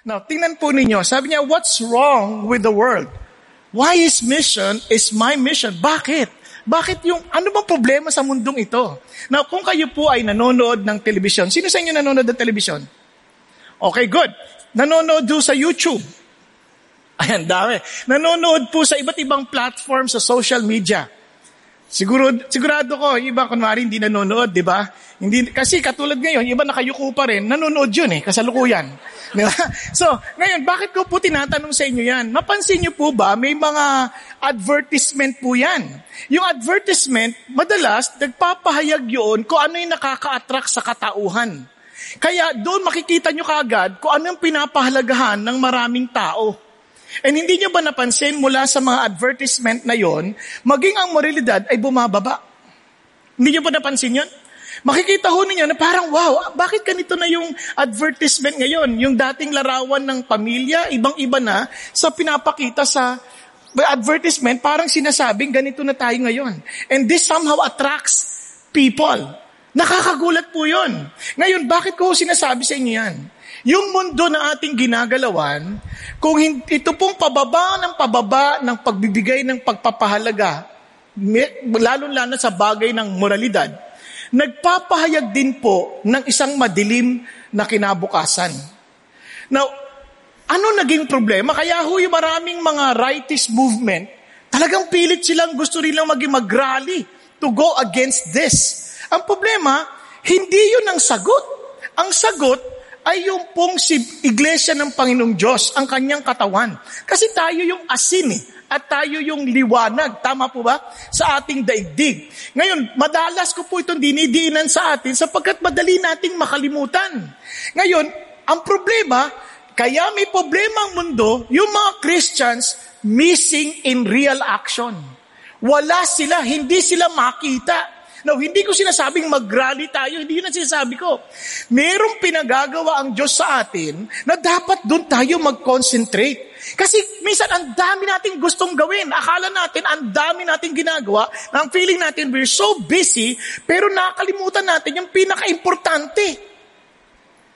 Now, tingnan po ninyo. Sabi niya, what's wrong with the world? Why is mission is my mission? Bakit? Bakit yung, ano bang problema sa mundong ito? Now, kung kayo po ay nanonood ng television, sino sa inyo nanonood ng television? Okay, good. Nanonood do sa YouTube. Ayan, dami. Nanonood po sa iba't ibang platform sa social media. Siguro, sigurado ko, iba kunwari hindi nanonood, di ba? Hindi, kasi katulad ngayon, iba nakayuko pa rin, nanonood yun eh, kasalukuyan. Di ba? So, ngayon, bakit ko po tinatanong sa inyo yan? Mapansin niyo po ba, may mga advertisement po yan. Yung advertisement, madalas, nagpapahayag yun kung ano yung nakaka-attract sa katauhan. Kaya doon makikita nyo kaagad kung ano yung pinapahalagahan ng maraming tao. And hindi nyo ba napansin mula sa mga advertisement na yon, maging ang moralidad ay bumababa? Hindi nyo ba napansin yon? Makikita ho ninyo na parang, wow, bakit ganito na yung advertisement ngayon? Yung dating larawan ng pamilya, ibang-iba na sa pinapakita sa advertisement, parang sinasabing ganito na tayo ngayon. And this somehow attracts people. Nakakagulat po yon. Ngayon, bakit ko sinasabi sa inyo yan? Yung mundo na ating ginagalawan, kung ito pong pababa ng pababa ng pagbibigay ng pagpapahalaga, lalo-lalo sa bagay ng moralidad, nagpapahayag din po ng isang madilim na kinabukasan. Now, ano naging problema? Kaya ho yung maraming mga rightist movement, talagang pilit silang gusto nilang maging mag-rally to go against this. Ang problema, hindi yun ang sagot. Ang sagot, ay yung pong si Iglesia ng Panginoong Diyos, ang kanyang katawan. Kasi tayo yung asin eh, at tayo yung liwanag. Tama po ba? Sa ating daigdig. Ngayon, madalas ko po itong dinidiinan sa atin sapagkat madali nating makalimutan. Ngayon, ang problema, kaya may problema ang mundo, yung mga Christians missing in real action. Wala sila, hindi sila makita. Now, hindi ko sinasabing mag-rally tayo, hindi yun ang sinasabi ko. Merong pinagagawa ang Diyos sa atin na dapat doon tayo mag-concentrate. Kasi minsan ang dami nating gustong gawin. Akala natin ang dami nating ginagawa. Ang feeling natin we're so busy, pero nakakalimutan natin yung pinaka-importante.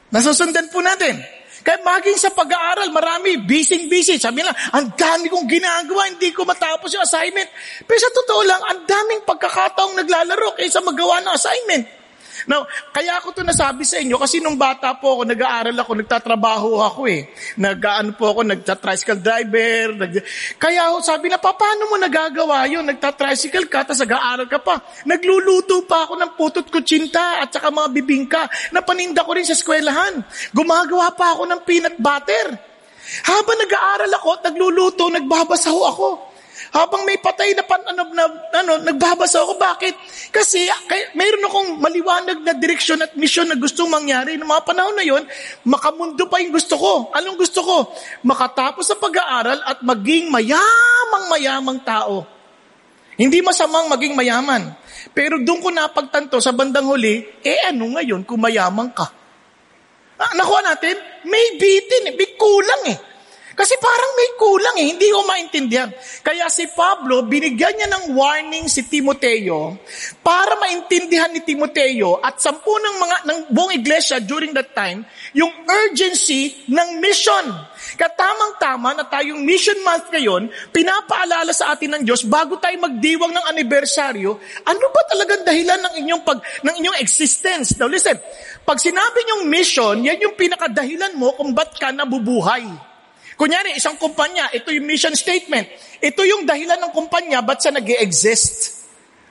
Nasusundan po natin. Kaya maging sa pag-aaral, marami, busy-busy. Sabi lang, ang dami kong ginagawa, hindi ko matapos yung assignment. Pero sa totoo lang, ang daming pagkakataong naglalaro kaysa magawa ng assignment. Now, kaya ako to nasabi sa inyo kasi nung bata po ako, nag-aaral ako, nagtatrabaho ako eh. Nag-ano po ako, nagta-tricycle driver. Nag... Kaya ako sabi na, paano mo nagagawa yun? Nagta-tricycle ka, tapos nag-aaral ka pa. Nagluluto pa ako ng putot kutsinta at saka mga bibingka na paninda ko rin sa eskwelahan. Gumagawa pa ako ng peanut butter. Habang nag-aaral ako at nagluluto, nagbabasaho ako. Habang may patay na pan, ano, na, ano, nagbabasa ako. Bakit? Kasi kay, mayroon akong maliwanag na direksyon at misyon na gustong mangyari. Noong mga panahon na yon, makamundo pa yung gusto ko. Anong gusto ko? Makatapos sa pag-aaral at maging mayamang-mayamang tao. Hindi masamang maging mayaman. Pero doon ko napagtanto sa bandang huli, eh ano ngayon kung mayaman ka? Ah, nakuha natin? May bitin eh, may kulang eh. Kasi parang may kulang eh, hindi ko maintindihan. Kaya si Pablo, binigyan niya ng warning si Timoteo para maintindihan ni Timoteo at sampu ng, mga, ng buong iglesia during that time, yung urgency ng mission. Katamang-tama na tayong mission month ngayon, pinapaalala sa atin ng Diyos bago tayo magdiwang ng anibersaryo, ano ba talagang dahilan ng inyong, pag, ng inyong existence? Now listen, pag sinabi niyong mission, yan yung pinakadahilan mo kung ba't ka nabubuhay. Kunyari, isang kumpanya, ito yung mission statement. Ito yung dahilan ng kumpanya, ba't siya nag exist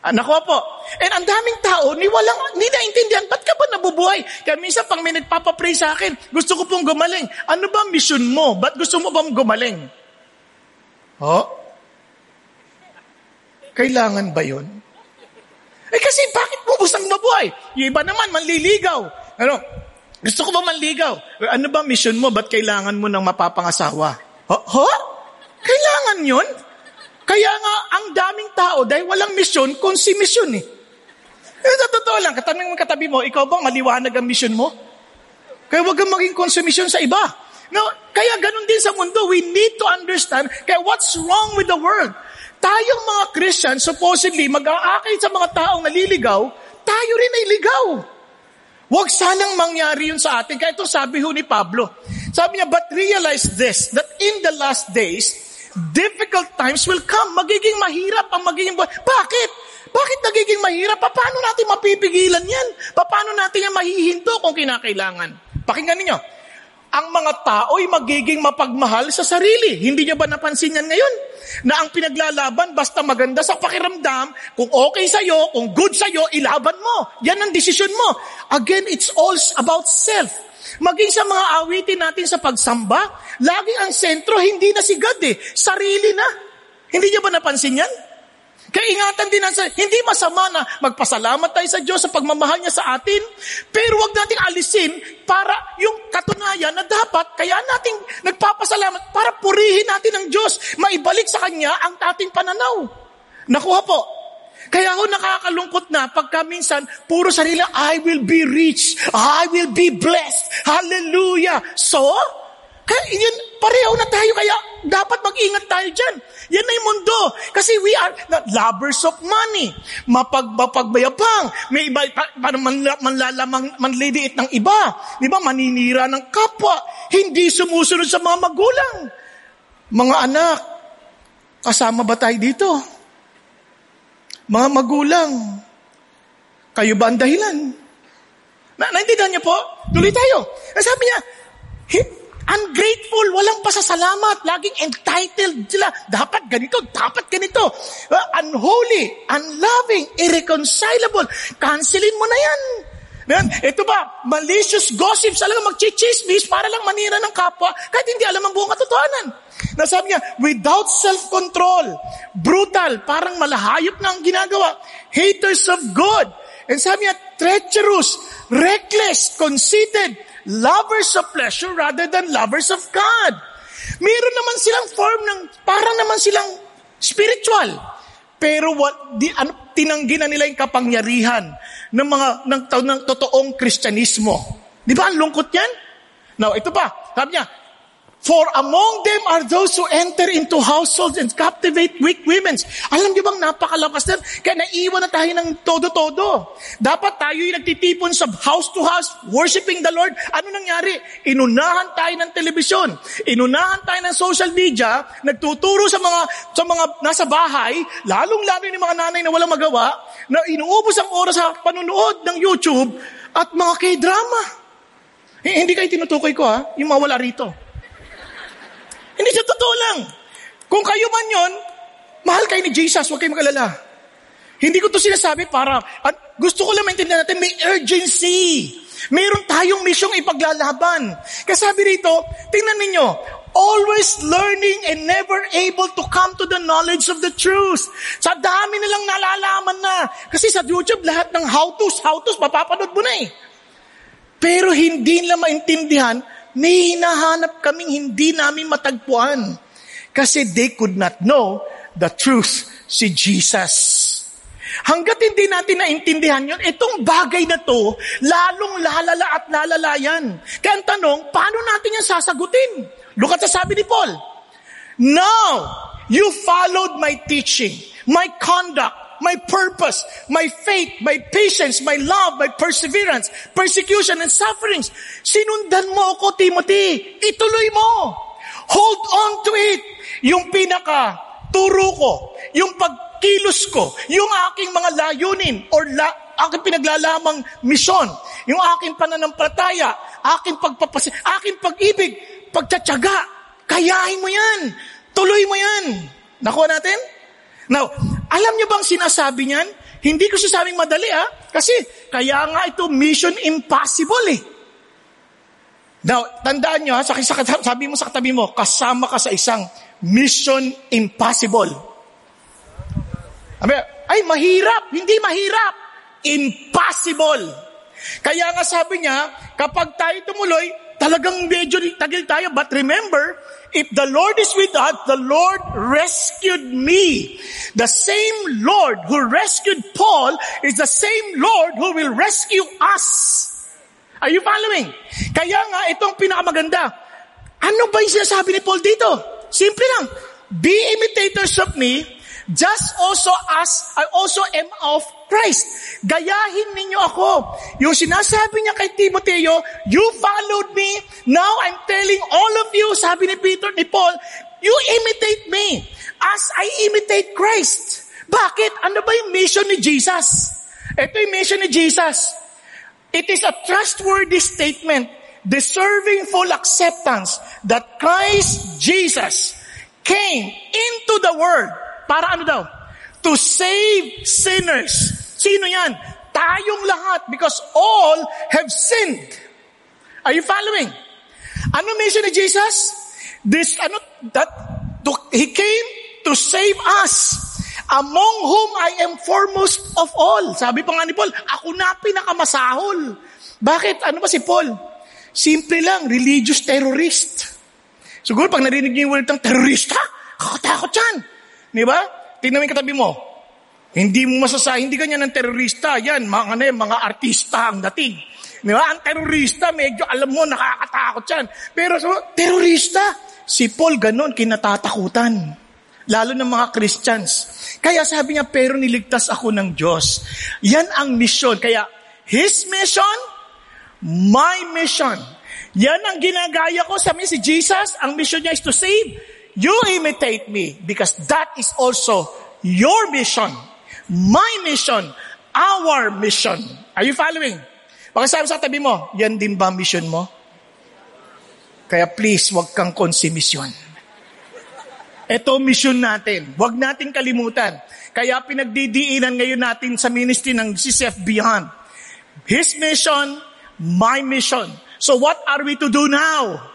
Ah, nakuha po. And ang daming tao, ni walang, ni naintindihan, ba't ka ba nabubuhay? Kaya minsan pang may nagpapapray sa akin, gusto ko pong gumaling. Ano ba mission mo? Ba't gusto mo bang gumaling? Oh? Kailangan ba yon? Eh kasi bakit mo gustong mabuhay? Yung iba naman, manliligaw. Ano? Gusto ko ba manligaw? Ano ba mission mo? Ba't kailangan mo ng mapapangasawa? Ho? Ho? Kailangan yun? Kaya nga, ang daming tao, dahil walang mission, kung si mission eh. Eh, sa totoo lang, katanong mo katabi mo, ikaw ba maliwanag ang mission mo? Kaya huwag kang maging konsumisyon sa iba. No, kaya ganun din sa mundo, we need to understand, kaya what's wrong with the world? Tayong mga Christian, supposedly, mag-aakay sa mga taong naliligaw, tayo rin ay ligaw. Huwag sanang mangyari yun sa atin. Kaya ito sabi ho ni Pablo, Sabi niya, but realize this, that in the last days, difficult times will come. Magiging mahirap ang magiging buhay. Bakit? Bakit nagiging mahirap? Paano natin mapipigilan yan? Paano natin yan mahihinto kung kinakailangan? Pakinggan ninyo. Ang mga tao'y magiging mapagmahal sa sarili. Hindi niyo ba napansin yan ngayon? Na ang pinaglalaban, basta maganda sa pakiramdam, kung okay sa'yo, kung good sa'yo, ilaban mo. Yan ang desisyon mo. Again, it's all about self. Maging sa mga awitin natin sa pagsamba, laging ang sentro, hindi na si God eh. Sarili na. Hindi niyo ba napansin yan? Kaya din natin, hindi masama na magpasalamat tayo sa Diyos sa pagmamahal niya sa atin, pero wag nating alisin para yung katunayan na dapat, kaya nating nagpapasalamat para purihin natin ang Diyos, maibalik sa Kanya ang ating pananaw. Nakuha po. Kaya ako nakakalungkot na pagka minsan, puro sarili, I will be rich, I will be blessed, hallelujah. So, kaya yun, pareho na tayo, kaya dapat mag-ingat tayo dyan. Yan na yung mundo. Kasi we are not lovers of money. Mapag, mapagbayabang. May iba, para manla, manlalamang, manliliit ng iba. Di ba? Maninira ng kapwa. Hindi sumusunod sa mga magulang. Mga anak, kasama ba tayo dito? Mga magulang, kayo ba ang dahilan? Na, naintindihan niyo po? Tuloy tayo. Sabi niya, Ungrateful, walang pasasalamat, laging entitled sila. Dapat ganito, dapat ganito. Uh, unholy, unloving, irreconcilable. Cancelin mo na yan. Yan. Ito ba, malicious gossips, alam magchichismis para lang manira ng kapwa kahit hindi alam ang buong katotohanan. Nasabi niya, without self-control, brutal, parang malahayop na ang ginagawa, haters of God. And sabi niya, treacherous, reckless, conceited, lovers of pleasure rather than lovers of God. Meron naman silang form ng, parang naman silang spiritual. Pero what, di, ano, tinanggi na nila yung kapangyarihan ng mga ng, ng totoong kristyanismo. Di ba ang lungkot yan? Now, ito pa. Sabi niya, For among them are those who enter into households and captivate weak women. Alam niyo bang napakalakas din? Kaya naiwan na tayo ng todo-todo. Dapat tayo yung nagtitipon sa house to house, worshiping the Lord. Ano nangyari? Inunahan tayo ng telebisyon. Inunahan tayo ng social media, nagtuturo sa mga sa mga nasa bahay, lalong-lalo yung mga nanay na walang magawa, na inuubos ang oras sa panunood ng YouTube at mga k-drama. Eh, hindi kayo tinutukoy ko ha, yung mawala rito. Hindi siya totoo lang. Kung kayo man yon, mahal kayo ni Jesus, huwag kayo mag-alala. Hindi ko to sinasabi para, at gusto ko lang maintindihan natin, may urgency. Meron tayong misyong ipaglalaban. Kasabi rito, tingnan ninyo, always learning and never able to come to the knowledge of the truth. Sa dami nilang nalalaman na. Kasi sa YouTube, lahat ng how-tos, how-tos, mapapanood mo na eh. Pero hindi nila maintindihan may hinahanap kaming hindi namin matagpuan. Kasi they could not know the truth, si Jesus. Hanggat hindi natin naintindihan yun, itong bagay na to, lalong lalala at lalala yan. Kaya ang tanong, paano natin yan sasagutin? Look at sa sabi ni Paul. Now, you followed my teaching, my conduct, my purpose, my faith, my patience, my love, my perseverance, persecution and sufferings. Sinundan mo ako, Timothy. Ituloy mo. Hold on to it. Yung pinaka turo ko, yung pagkilos ko, yung aking mga layunin or la, aking pinaglalamang misyon, yung aking pananampalataya, aking pagpapas, aking pag-ibig, pagtsatsaga, kayahin mo yan. Tuloy mo yan. Nakuha natin? Now, alam niyo bang sinasabi niyan? Hindi ko sinasabing madali ah. Kasi kaya nga ito mission impossible eh. Now, tandaan nyo ha, sabi mo sa katabi mo, kasama ka sa isang mission impossible. Ay, mahirap. Hindi mahirap. Impossible. Kaya nga sabi niya, kapag tayo tumuloy, talagang medyo tagil tayo. But remember, if the Lord is with us, the Lord rescued me. The same Lord who rescued Paul is the same Lord who will rescue us. Are you following? Kaya nga, itong pinakamaganda. Ano ba yung sinasabi ni Paul dito? Simple lang. Be imitators of me just also as I also am of Christ. Gayahin ninyo ako. Yung sinasabi niya kay Timoteo, you followed me, now I'm telling all of you, sabi ni Peter, ni Paul, you imitate me as I imitate Christ. Bakit? Ano ba yung mission ni Jesus? Ito yung mission ni Jesus. It is a trustworthy statement deserving full acceptance that Christ Jesus came into the world para ano daw? To save sinners. Sino yan? Tayong lahat because all have sinned. Are you following? Ano mission ni Jesus? This, ano, that, to, He came to save us among whom I am foremost of all. Sabi pa nga ni Paul, ako na pinakamasahol. Bakit? Ano ba si Paul? Simple lang, religious terrorist. Siguro pag narinig niyo yung word ng terrorista, kakatakot yan. Di ba? Tingnan mo yung katabi mo. Hindi mo masasa, hindi ganyan ng terorista. Yan, mga, ano, mga artista ang dating. Di ba? Ang terorista, medyo alam mo, nakakatakot yan. Pero so, terorista, si Paul ganon, kinatatakutan. Lalo ng mga Christians. Kaya sabi niya, pero niligtas ako ng Diyos. Yan ang mission. Kaya, His mission, my mission. Yan ang ginagaya ko sa si Jesus. Ang mission niya is to save. You imitate me because that is also your mission. My mission. Our mission. Are you following? Baka sabi sa tabi mo, yan din ba mission mo? Kaya please, wag kang konsimisyon. Ito mission natin. Wag natin kalimutan. Kaya pinagdidiinan ngayon natin sa ministry ng CCF Beyond. His mission, my mission. So what are we to do now?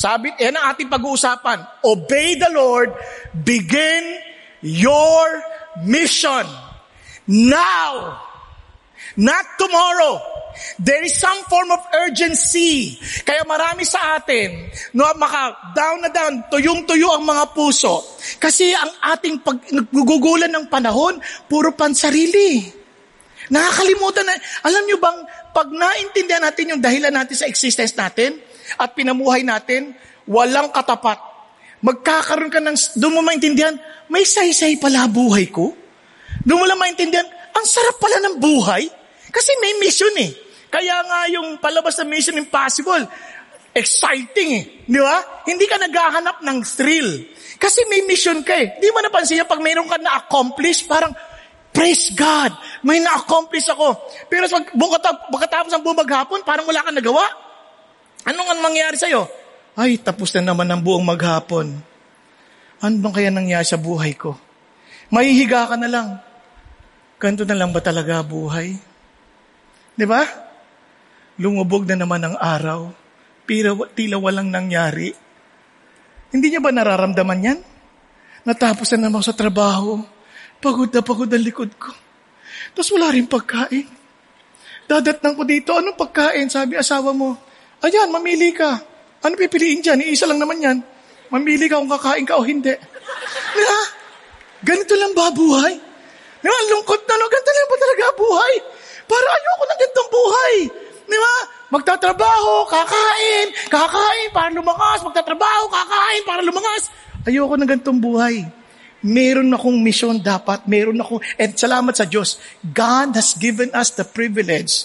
Sabi, yan ang ating pag-uusapan. Obey the Lord, begin your mission. Now. Not tomorrow. There is some form of urgency. Kaya marami sa atin, no, maka down na down, tuyong-tuyo ang mga puso. Kasi ang ating pag, nagugugulan ng panahon, puro pansarili. Nakakalimutan na, alam nyo bang, pag naintindihan natin yung dahilan natin sa existence natin, at pinamuhay natin, walang katapat. Magkakaroon ka ng, doon mo maintindihan, may saysay pala buhay ko. Doon mo lang maintindihan, ang sarap pala ng buhay. Kasi may mission eh. Kaya nga yung palabas na Mission Impossible, exciting eh. Di ba? Hindi ka naghahanap ng thrill. Kasi may mission ka eh. Di mo napansin yan, pag mayroon ka na-accomplish, parang, Praise God! May na-accomplish ako. Pero pag pagkatapos ng buong maghapon, parang wala kang nagawa. Anong ang mangyayari sa'yo? Ay, tapos na naman ang buong maghapon. Ano bang kaya nangyari sa buhay ko? Mahihiga ka na lang. Ganto na lang ba talaga buhay? Di ba? Lumubog na naman ang araw. Pero tila walang nangyari. Hindi niya ba nararamdaman yan? Natapos na naman sa trabaho Pagod na pagod ang likod ko. Tapos wala rin pagkain. Dadatnang ko dito, anong pagkain? Sabi asawa mo, ayan, mamili ka. Ano pipiliin dyan? Iisa lang naman yan. Mamili ka kung kakain ka o hindi. Diba? Ganito lang ba buhay? Diba? Lungkot na, no? Ganito lang ba talaga buhay? Para ayoko ng ganitong buhay. Diba? Magtatrabaho, kakain, kakain para lumakas, magtatrabaho, kakain para lumakas. Ayoko ng ganitong buhay meron akong mission dapat, meron ako, and salamat sa Diyos, God has given us the privilege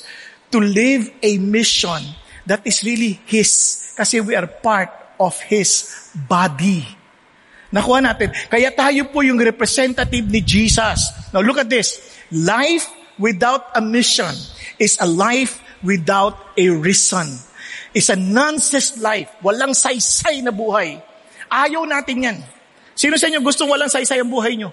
to live a mission that is really His, kasi we are part of His body. Nakuha natin. Kaya tayo po yung representative ni Jesus. Now look at this. Life without a mission is a life without a reason. It's a nonsense life. Walang saysay na buhay. Ayaw natin yan. Sino sa inyo gustong walang saysay ang buhay nyo?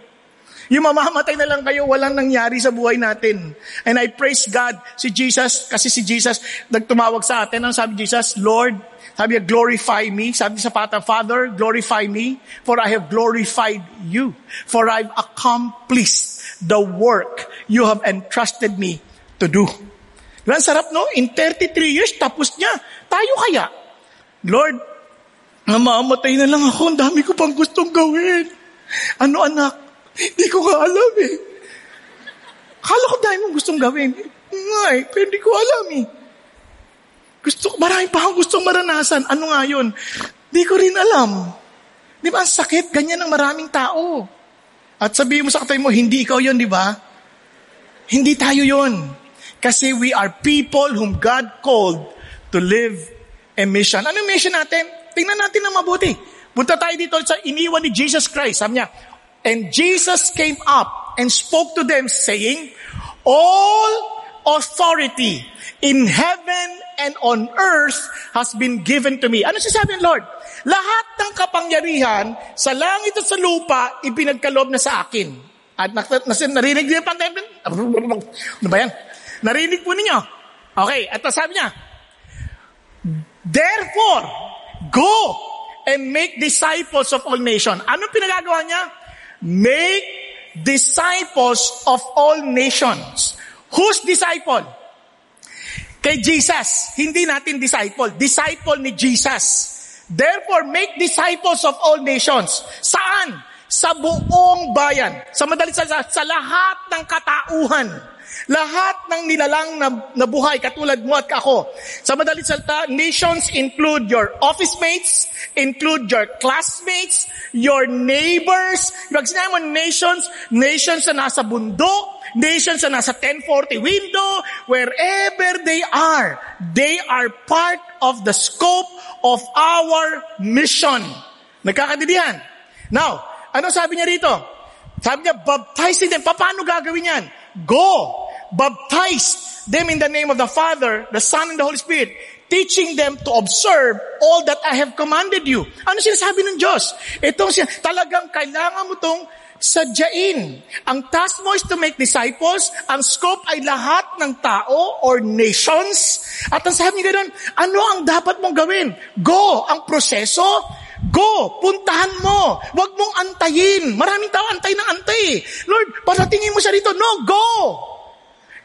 Yung mamamatay na lang kayo, walang nangyari sa buhay natin. And I praise God, si Jesus, kasi si Jesus nagtumawag sa atin. Ang sabi Jesus, Lord, sabi niya, glorify me. Sabi sa Pata, Father, glorify me, for I have glorified you. For I've accomplished the work you have entrusted me to do. Diba, sarap no? In 33 years, tapos niya. Tayo kaya? Lord, Namamatay na lang ako, ang dami ko pang gustong gawin. Ano anak? Hindi ko nga alam eh. Kala ko dahil mong gustong gawin. Nga eh, pero hindi ko alam eh. Gusto, marami pa akong gustong maranasan. Ano nga yun? Hindi ko rin alam. Di ba ang sakit? Ganyan ang maraming tao. At sabihin mo sa katabi mo, hindi ikaw yon di ba? Hindi tayo yon. Kasi we are people whom God called to live a mission. Anong mission natin? Tingnan natin na mabuti. Punta tayo dito sa iniwan ni Jesus Christ. Sabi niya, And Jesus came up and spoke to them saying, All authority in heaven and on earth has been given to me. Ano sisabi ng Lord? Lahat ng kapangyarihan sa langit at sa lupa, ipinagkaloob na sa akin. At narinig niyo pa Ano ba yan? Narinig po ninyo. Okay, at sabi niya, Therefore, go and make disciples of all nations. Ano pinagagawa niya? Make disciples of all nations. Whose disciple? Kay Jesus. Hindi natin disciple. Disciple ni Jesus. Therefore, make disciples of all nations. Saan? Sa buong bayan. Sa madalit sa, sa lahat ng katauhan. Lahat ng nilalang na, na buhay, katulad mo at ako. Sa madalit salita, nations include your office mates, include your classmates, your neighbors. Pag sinabi mo nations, nations na nasa bundok, nations na nasa 1040 window, wherever they are, they are part of the scope of our mission. Nagkakadidihan. Now, ano sabi niya rito? Sabi niya, baptizing them. Paano gagawin yan? Go! Baptize them in the name of the Father, the Son, and the Holy Spirit, teaching them to observe all that I have commanded you. Ano sinasabi ng Diyos? Itong talagang kailangan mo itong sadyain. Ang task mo is to make disciples. Ang scope ay lahat ng tao or nations. At ang sabi niya ganoon, ano ang dapat mong gawin? Go! Ang proseso, Go! Puntahan mo! Huwag mong antayin. Maraming tao antay ng antay. Lord, paratingin mo siya rito. No, go!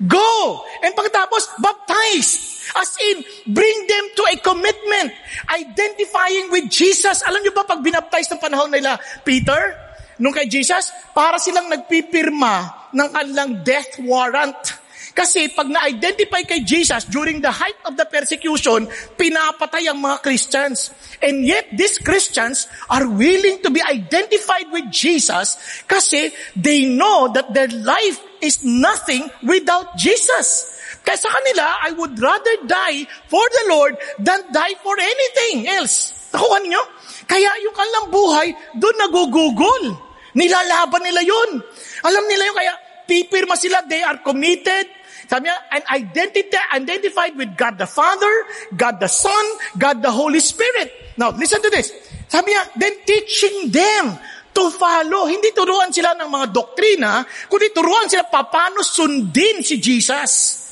Go! And pagkatapos, baptize. As in, bring them to a commitment. Identifying with Jesus. Alam niyo ba pag binaptize ng panahon nila, Peter, nung kay Jesus, para silang nagpipirma ng kanilang death warrant. Kasi pag na-identify kay Jesus during the height of the persecution, pinapatay ang mga Christians. And yet, these Christians are willing to be identified with Jesus kasi they know that their life is nothing without Jesus. Kaya sa kanila, I would rather die for the Lord than die for anything else. Nakuha ninyo? Kaya yung kanilang buhay, doon nagugugol. Nilalaban nila yun. Alam nila yun, kaya pipirma sila, they are committed, sabi niya, and identity, identified with God the Father, God the Son, God the Holy Spirit. Now, listen to this. Sabi niya, then teaching them to follow. Hindi turuan sila ng mga doktrina, kundi turuan sila paano sundin si Jesus.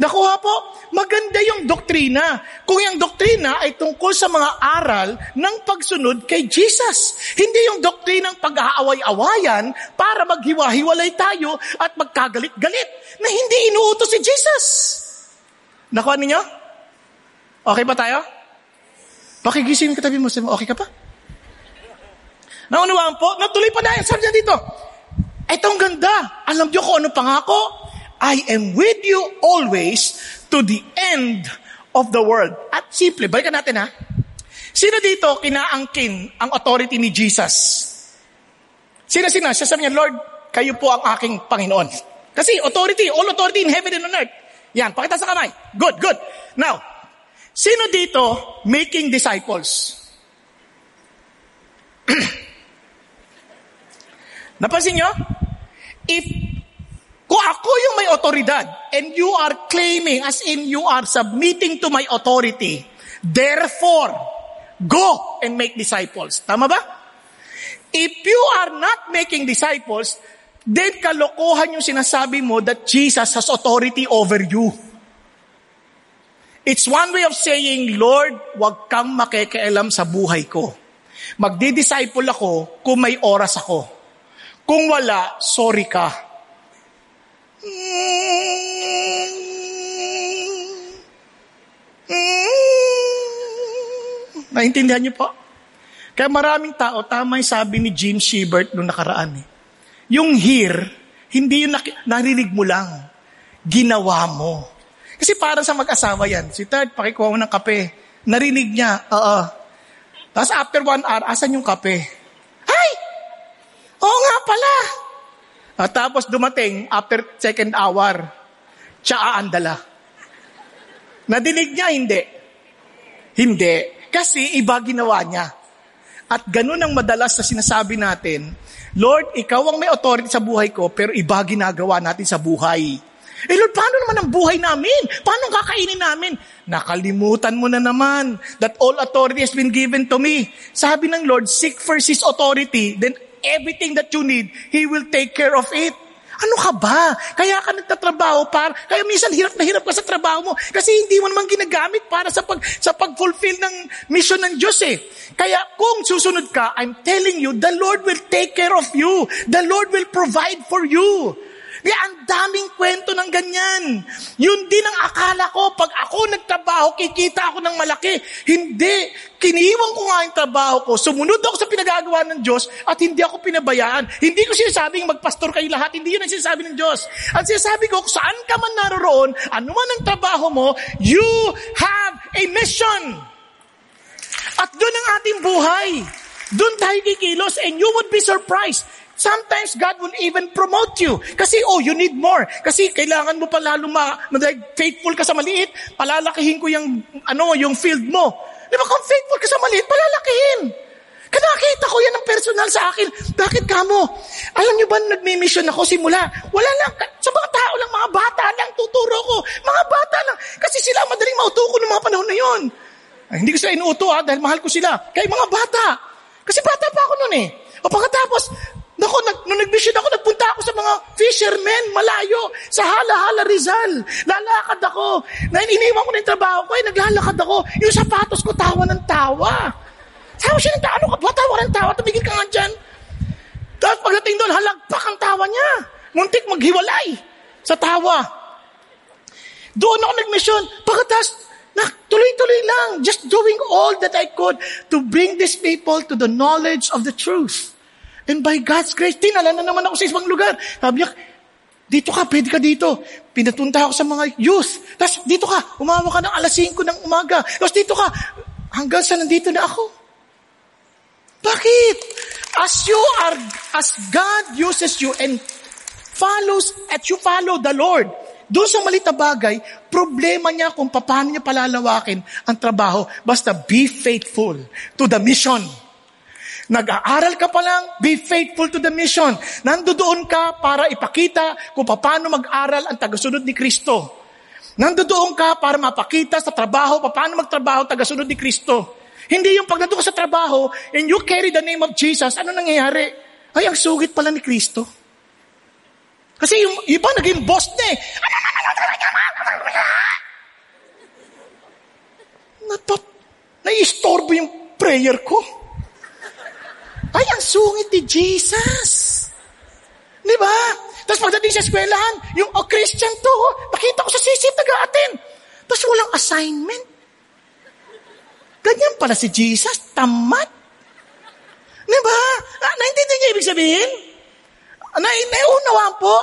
Nakuha po, maganda yung doktrina. Kung yung doktrina ay tungkol sa mga aral ng pagsunod kay Jesus. Hindi yung doktrinang pag-aaway-awayan para maghiwa-hiwalay tayo at magkagalit-galit na hindi inuutos si Jesus. Nakuha ninyo? Okay ba tayo? Pakigising katabi mo, okay ka pa? Naunawaan po, natuloy pa na yung sabi dito. Itong ganda. Alam niyo kung ano pangako? I am with you always to the end of the world. At simple, balikan natin ha. Sino dito kinaangkin ang authority ni Jesus? Sino sino? Siya sabi niya, Lord, kayo po ang aking Panginoon. Kasi authority, all authority in heaven and on earth. Yan, pakita sa kamay. Good, good. Now, sino dito making disciples? Napansin nyo? If kung ako yung may otoridad and you are claiming as in you are submitting to my authority, therefore, go and make disciples. Tama ba? If you are not making disciples, then kalokohan yung sinasabi mo that Jesus has authority over you. It's one way of saying, Lord, wag kang makikialam sa buhay ko. Magdi-disciple ako kung may oras ako. Kung wala, sorry ka Naintindihan niyo po? Kaya maraming tao, tama yung sabi ni Jim Shebert noong nakaraan. Eh. Yung hear, hindi yung narinig mo lang. Ginawa mo. Kasi parang sa mag-asawa yan. Si Third, pakikuha mo ng kape. Narinig niya, oo. Tapos after one hour, asan yung kape? Ay! Oo nga pala! At tapos dumating, after second hour, siya aandala. Nadinig niya, hindi. Hindi. Kasi iba ginawa niya. At ganun ang madalas na sinasabi natin, Lord, ikaw ang may authority sa buhay ko, pero iba ginagawa natin sa buhay. Eh Lord, paano naman ang buhay namin? Paano ang kakainin namin? Nakalimutan mo na naman that all authority has been given to me. Sabi ng Lord, seek first His authority, then everything that you need, He will take care of it. Ano ka ba? Kaya ka nagtatrabaho para, kaya minsan hirap na hirap ka sa trabaho mo kasi hindi mo naman ginagamit para sa pag sa pag-fulfill ng mission ng Diyos eh. Kaya kung susunod ka, I'm telling you, the Lord will take care of you. The Lord will provide for you. Kaya ang daming kwento ng ganyan. Yun din ang akala ko, pag ako nagtrabaho, kikita ako ng malaki. Hindi. Kiniiwan ko nga yung trabaho ko. Sumunod ako sa pinagagawa ng Diyos at hindi ako pinabayaan. Hindi ko sinasabing magpastor kayo lahat. Hindi yun ang sinasabi ng Diyos. Ang sinasabi ko, saan ka man naroroon, ano man ang trabaho mo, you have a mission. At doon ang ating buhay. Doon tayo kikilos and you would be surprised. Sometimes God will even promote you. Kasi, oh, you need more. Kasi kailangan mo pa lalo ma, faithful ka sa maliit, palalakihin ko yung, ano, yung field mo. Di ba, kung faithful ka sa maliit, palalakihin. Kanakita ko yan ng personal sa akin. Bakit kamo? Alam niyo ba, nagmi-mission ako simula. Wala lang, sa mga tao lang, mga bata lang, tuturo ko. Mga bata lang. Kasi sila madaling mauto ko ng mga panahon na yon. Ay, hindi ko sila inuuto ha, dahil mahal ko sila. Kaya mga bata. Kasi bata pa ako noon eh. O pagkatapos, Nako, nag, nung nag-mission ako, nagpunta ako sa mga fishermen, malayo, sa Hala-Hala Rizal. Lalakad ako. Na iniwan ko na yung trabaho ko, eh, naglalakad ako. Yung sapatos ko, tawa ng tawa. Sabi siya ng ano ka ba? Tawa ng tawa, tumigil ka nga dyan. Tapos pagdating doon, halagpak ang tawa niya. Muntik maghiwalay sa tawa. Doon ako nag-mission. Pagkatas, na, tuloy-tuloy lang, just doing all that I could to bring these people to the knowledge of the truth. And by God's grace, tinala na naman ako sa isang lugar. Sabi niya, dito ka, pwede ka dito. Pinatunta ako sa mga youth. Tapos dito ka, umawa ka ng alas 5 ng umaga. Tapos dito ka, hanggang sa nandito na ako. Bakit? As you are, as God uses you and follows, at you follow the Lord, doon sa malit na bagay, problema niya kung paano niya palalawakin ang trabaho. Basta be faithful to the mission. Nag-aaral ka pa lang, be faithful to the mission. Nandoon ka para ipakita kung paano mag-aral ang tagasunod ni Kristo. Nandoon ka para mapakita sa trabaho, paano magtrabaho tagasunod ni Kristo. Hindi yung pag ka sa trabaho and you carry the name of Jesus, ano nangyayari? Ay, ang sugit pala ni Kristo. Kasi yung iba naging boss na eh. Napap, nai-istorbo yung prayer ko. Ay, ang sungit ni Jesus. Di ba? Tapos pagdating sa eskwelahan, yung oh, Christian to, oh, nakita ko sa sisip, nag-a-attend. Tapos walang assignment. Ganyan pala si Jesus, tamad. Di ba? Ah, naintindihan niya ibig sabihin? Na, naunawaan po,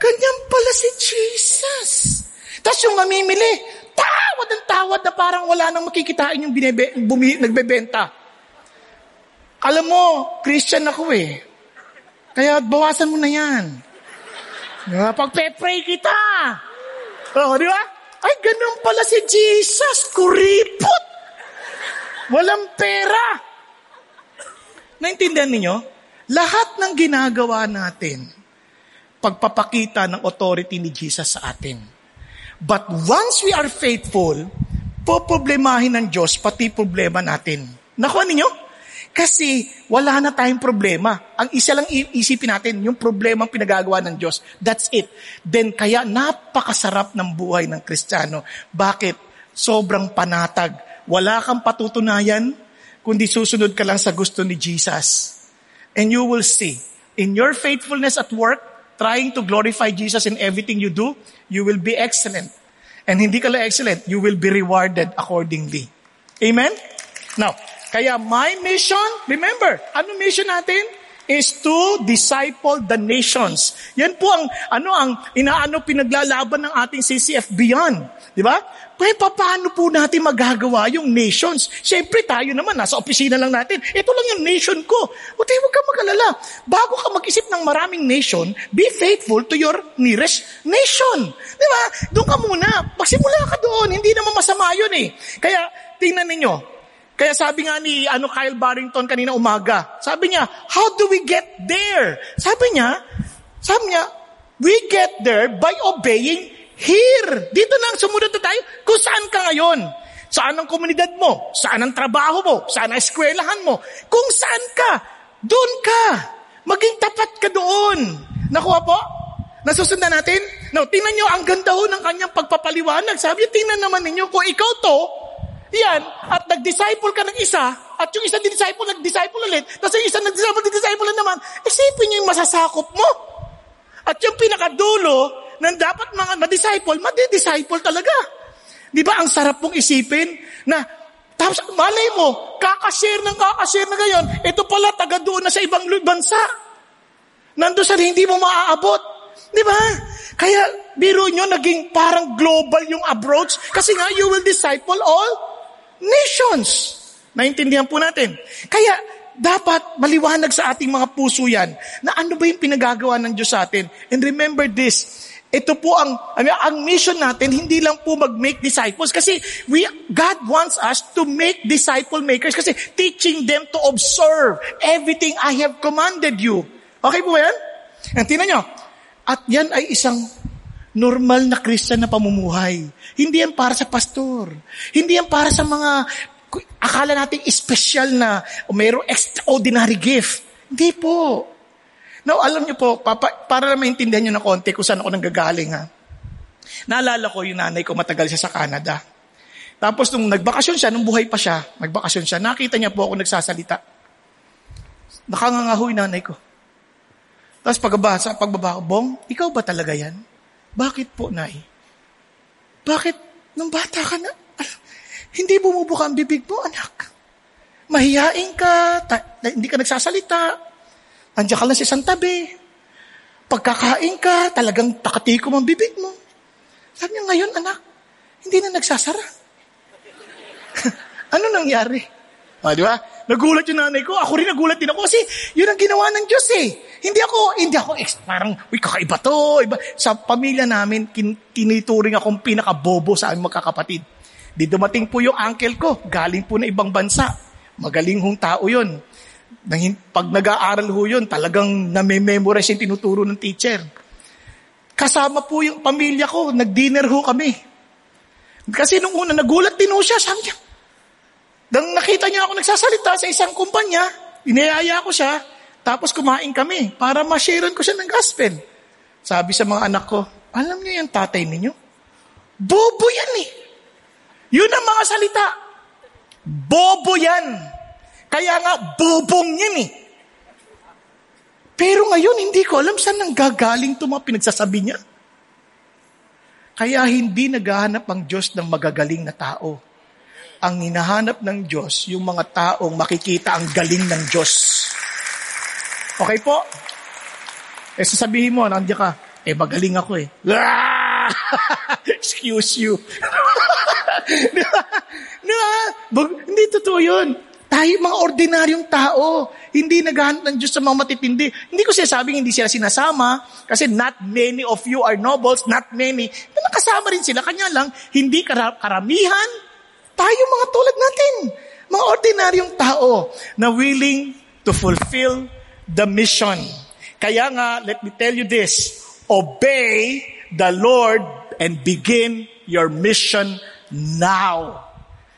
ganyan pala si Jesus. Tapos yung mamimili, tawad ang tawad na parang wala nang makikitain yung binebe, bumi, nagbebenta. Alam mo, Christian ako eh. Kaya bawasan mo na yan. Diba? Pagpe-pray kita. Oo, di ba? Ay, ganun pala si Jesus. Kuripot. Walang pera. Naintindihan ninyo? Lahat ng ginagawa natin, pagpapakita ng authority ni Jesus sa atin. But once we are faithful, poproblemahin ng Diyos pati problema natin. Nakuha ninyo? Kasi wala na tayong problema. Ang isa lang isipin natin, yung problema ang pinagagawa ng Diyos. That's it. Then kaya napakasarap ng buhay ng Kristiyano. Bakit? Sobrang panatag. Wala kang patutunayan, kundi susunod ka lang sa gusto ni Jesus. And you will see, in your faithfulness at work, trying to glorify Jesus in everything you do, you will be excellent. And hindi ka lang excellent, you will be rewarded accordingly. Amen? Now, kaya my mission, remember, ano mission natin? is to disciple the nations. Yan po ang ano ang inaano pinaglalaban ng ating CCF Beyond, di ba? Pwede paano po natin magagawa yung nations? Siyempre tayo naman nasa opisina lang natin. Ito lang yung nation ko. Buti huwag ka mag-alala. Bago ka mag-isip ng maraming nation, be faithful to your nearest nation. Di ba? Doon ka muna. Magsimula ka doon. Hindi naman masama yun eh. Kaya tingnan ninyo, kaya sabi nga ni ano Kyle Barrington kanina umaga, sabi niya, how do we get there? Sabi niya, sabi niya, we get there by obeying here. Dito na sumunod na tayo. Kung saan ka ngayon? Saan ang komunidad mo? Saan ang trabaho mo? Saan ang eskwelahan mo? Kung saan ka, doon ka. Maging tapat ka doon. Nakuha po? Nasusundan natin? No, tingnan nyo, ang ganda ho ng kanyang pagpapaliwanag. Sabi tingnan naman ninyo, kung ikaw to, yan, at nag-disciple ka ng isa, at yung isa din-disciple, nag-disciple ulit, tapos yung isa nag-disciple, nag-disciple na naman, isipin nyo yung masasakop mo. At yung pinakadulo, ng dapat mga ma-disciple, ma-disciple talaga. Di ba, ang sarap pong isipin na tapos, malay mo, kakashare ng kakashare na ngayon, ito pala, taga doon na sa ibang bansa. Nando sa hindi mo maaabot. Di ba? Kaya, biro nyo, naging parang global yung approach kasi nga, you will disciple all nations. Naintindihan po natin. Kaya, dapat maliwanag sa ating mga puso yan na ano ba yung pinagagawa ng Diyos sa atin. And remember this, ito po ang, ang, mission natin, hindi lang po mag-make disciples kasi we, God wants us to make disciple makers kasi teaching them to observe everything I have commanded you. Okay po ba yan? And tinan nyo, at yan ay isang normal na Christian na pamumuhay. Hindi yan para sa pastor. Hindi yan para sa mga akala natin special na o mayroong extraordinary gift. Hindi po. Now, alam niyo po, papa, para na maintindihan niyo na konti kung saan ako nanggagaling ha. Naalala ko yung nanay ko matagal siya sa Canada. Tapos nung nagbakasyon siya, nung buhay pa siya, nagbakasyon siya, nakita niya po ako nagsasalita. Nakangangahoy nanay ko. Tapos pagbaba, pagbaba ko, Bong, ikaw ba talaga yan? Bakit po, Nay? Bakit nung bata ka na, hindi bumubuka ang bibig mo, anak? Mahiyain ka, ta- hindi ka nagsasalita, andiyan ka lang sa isang tabi. Pagkakain ka, talagang takatikom ang bibig mo. Sabi niya, ngayon, anak, hindi na nagsasara. ano nangyari? O, di ba? Nagulat yung nanay ko. Ako rin nagulat din ako kasi yun ang ginawa ng Diyos eh. Hindi ako, hindi ako, ex, parang, uy, kakaiba to. Iba. Sa pamilya namin, kin, tinituring akong pinakabobo sa aming magkakapatid. Di dumating po yung uncle ko, galing po na ibang bansa. Magaling hong tao yun. Pag nag-aaral ho yun, talagang name-memorize yung tinuturo ng teacher. Kasama po yung pamilya ko, nag-dinner ho kami. Kasi nung una, nagulat din ho siya, sabi niya, Nang nakita niya ako nagsasalita sa isang kumpanya, inayaya ko siya, tapos kumain kami para ma-sharean ko siya ng gospel. Sabi sa mga anak ko, alam niyo yung tatay ninyo? Bobo yan eh. Yun ang mga salita. Bobo yan. Kaya nga, bobong yan eh. Pero ngayon, hindi ko alam saan nang gagaling ito mga pinagsasabi niya. Kaya hindi naghahanap ang Diyos ng magagaling na tao. Ang hinahanap ng Diyos, yung mga taong makikita ang galing ng Diyos. Okay po? Eh sasabihin mo, nandiyan ka, eh magaling ako eh. Excuse you. diba? Diba? Hindi totoo yun. Tayo mga ordinaryong tao, hindi naghahanap ng Diyos sa mga matitindi. Hindi ko sinasabing hindi sila sinasama, kasi not many of you are nobles, not many. Nakasama rin sila, kanya lang, hindi karamihan. Tayo mga tulad natin, mga ordinaryong tao na willing to fulfill the mission. Kaya nga, let me tell you this, obey the Lord and begin your mission now.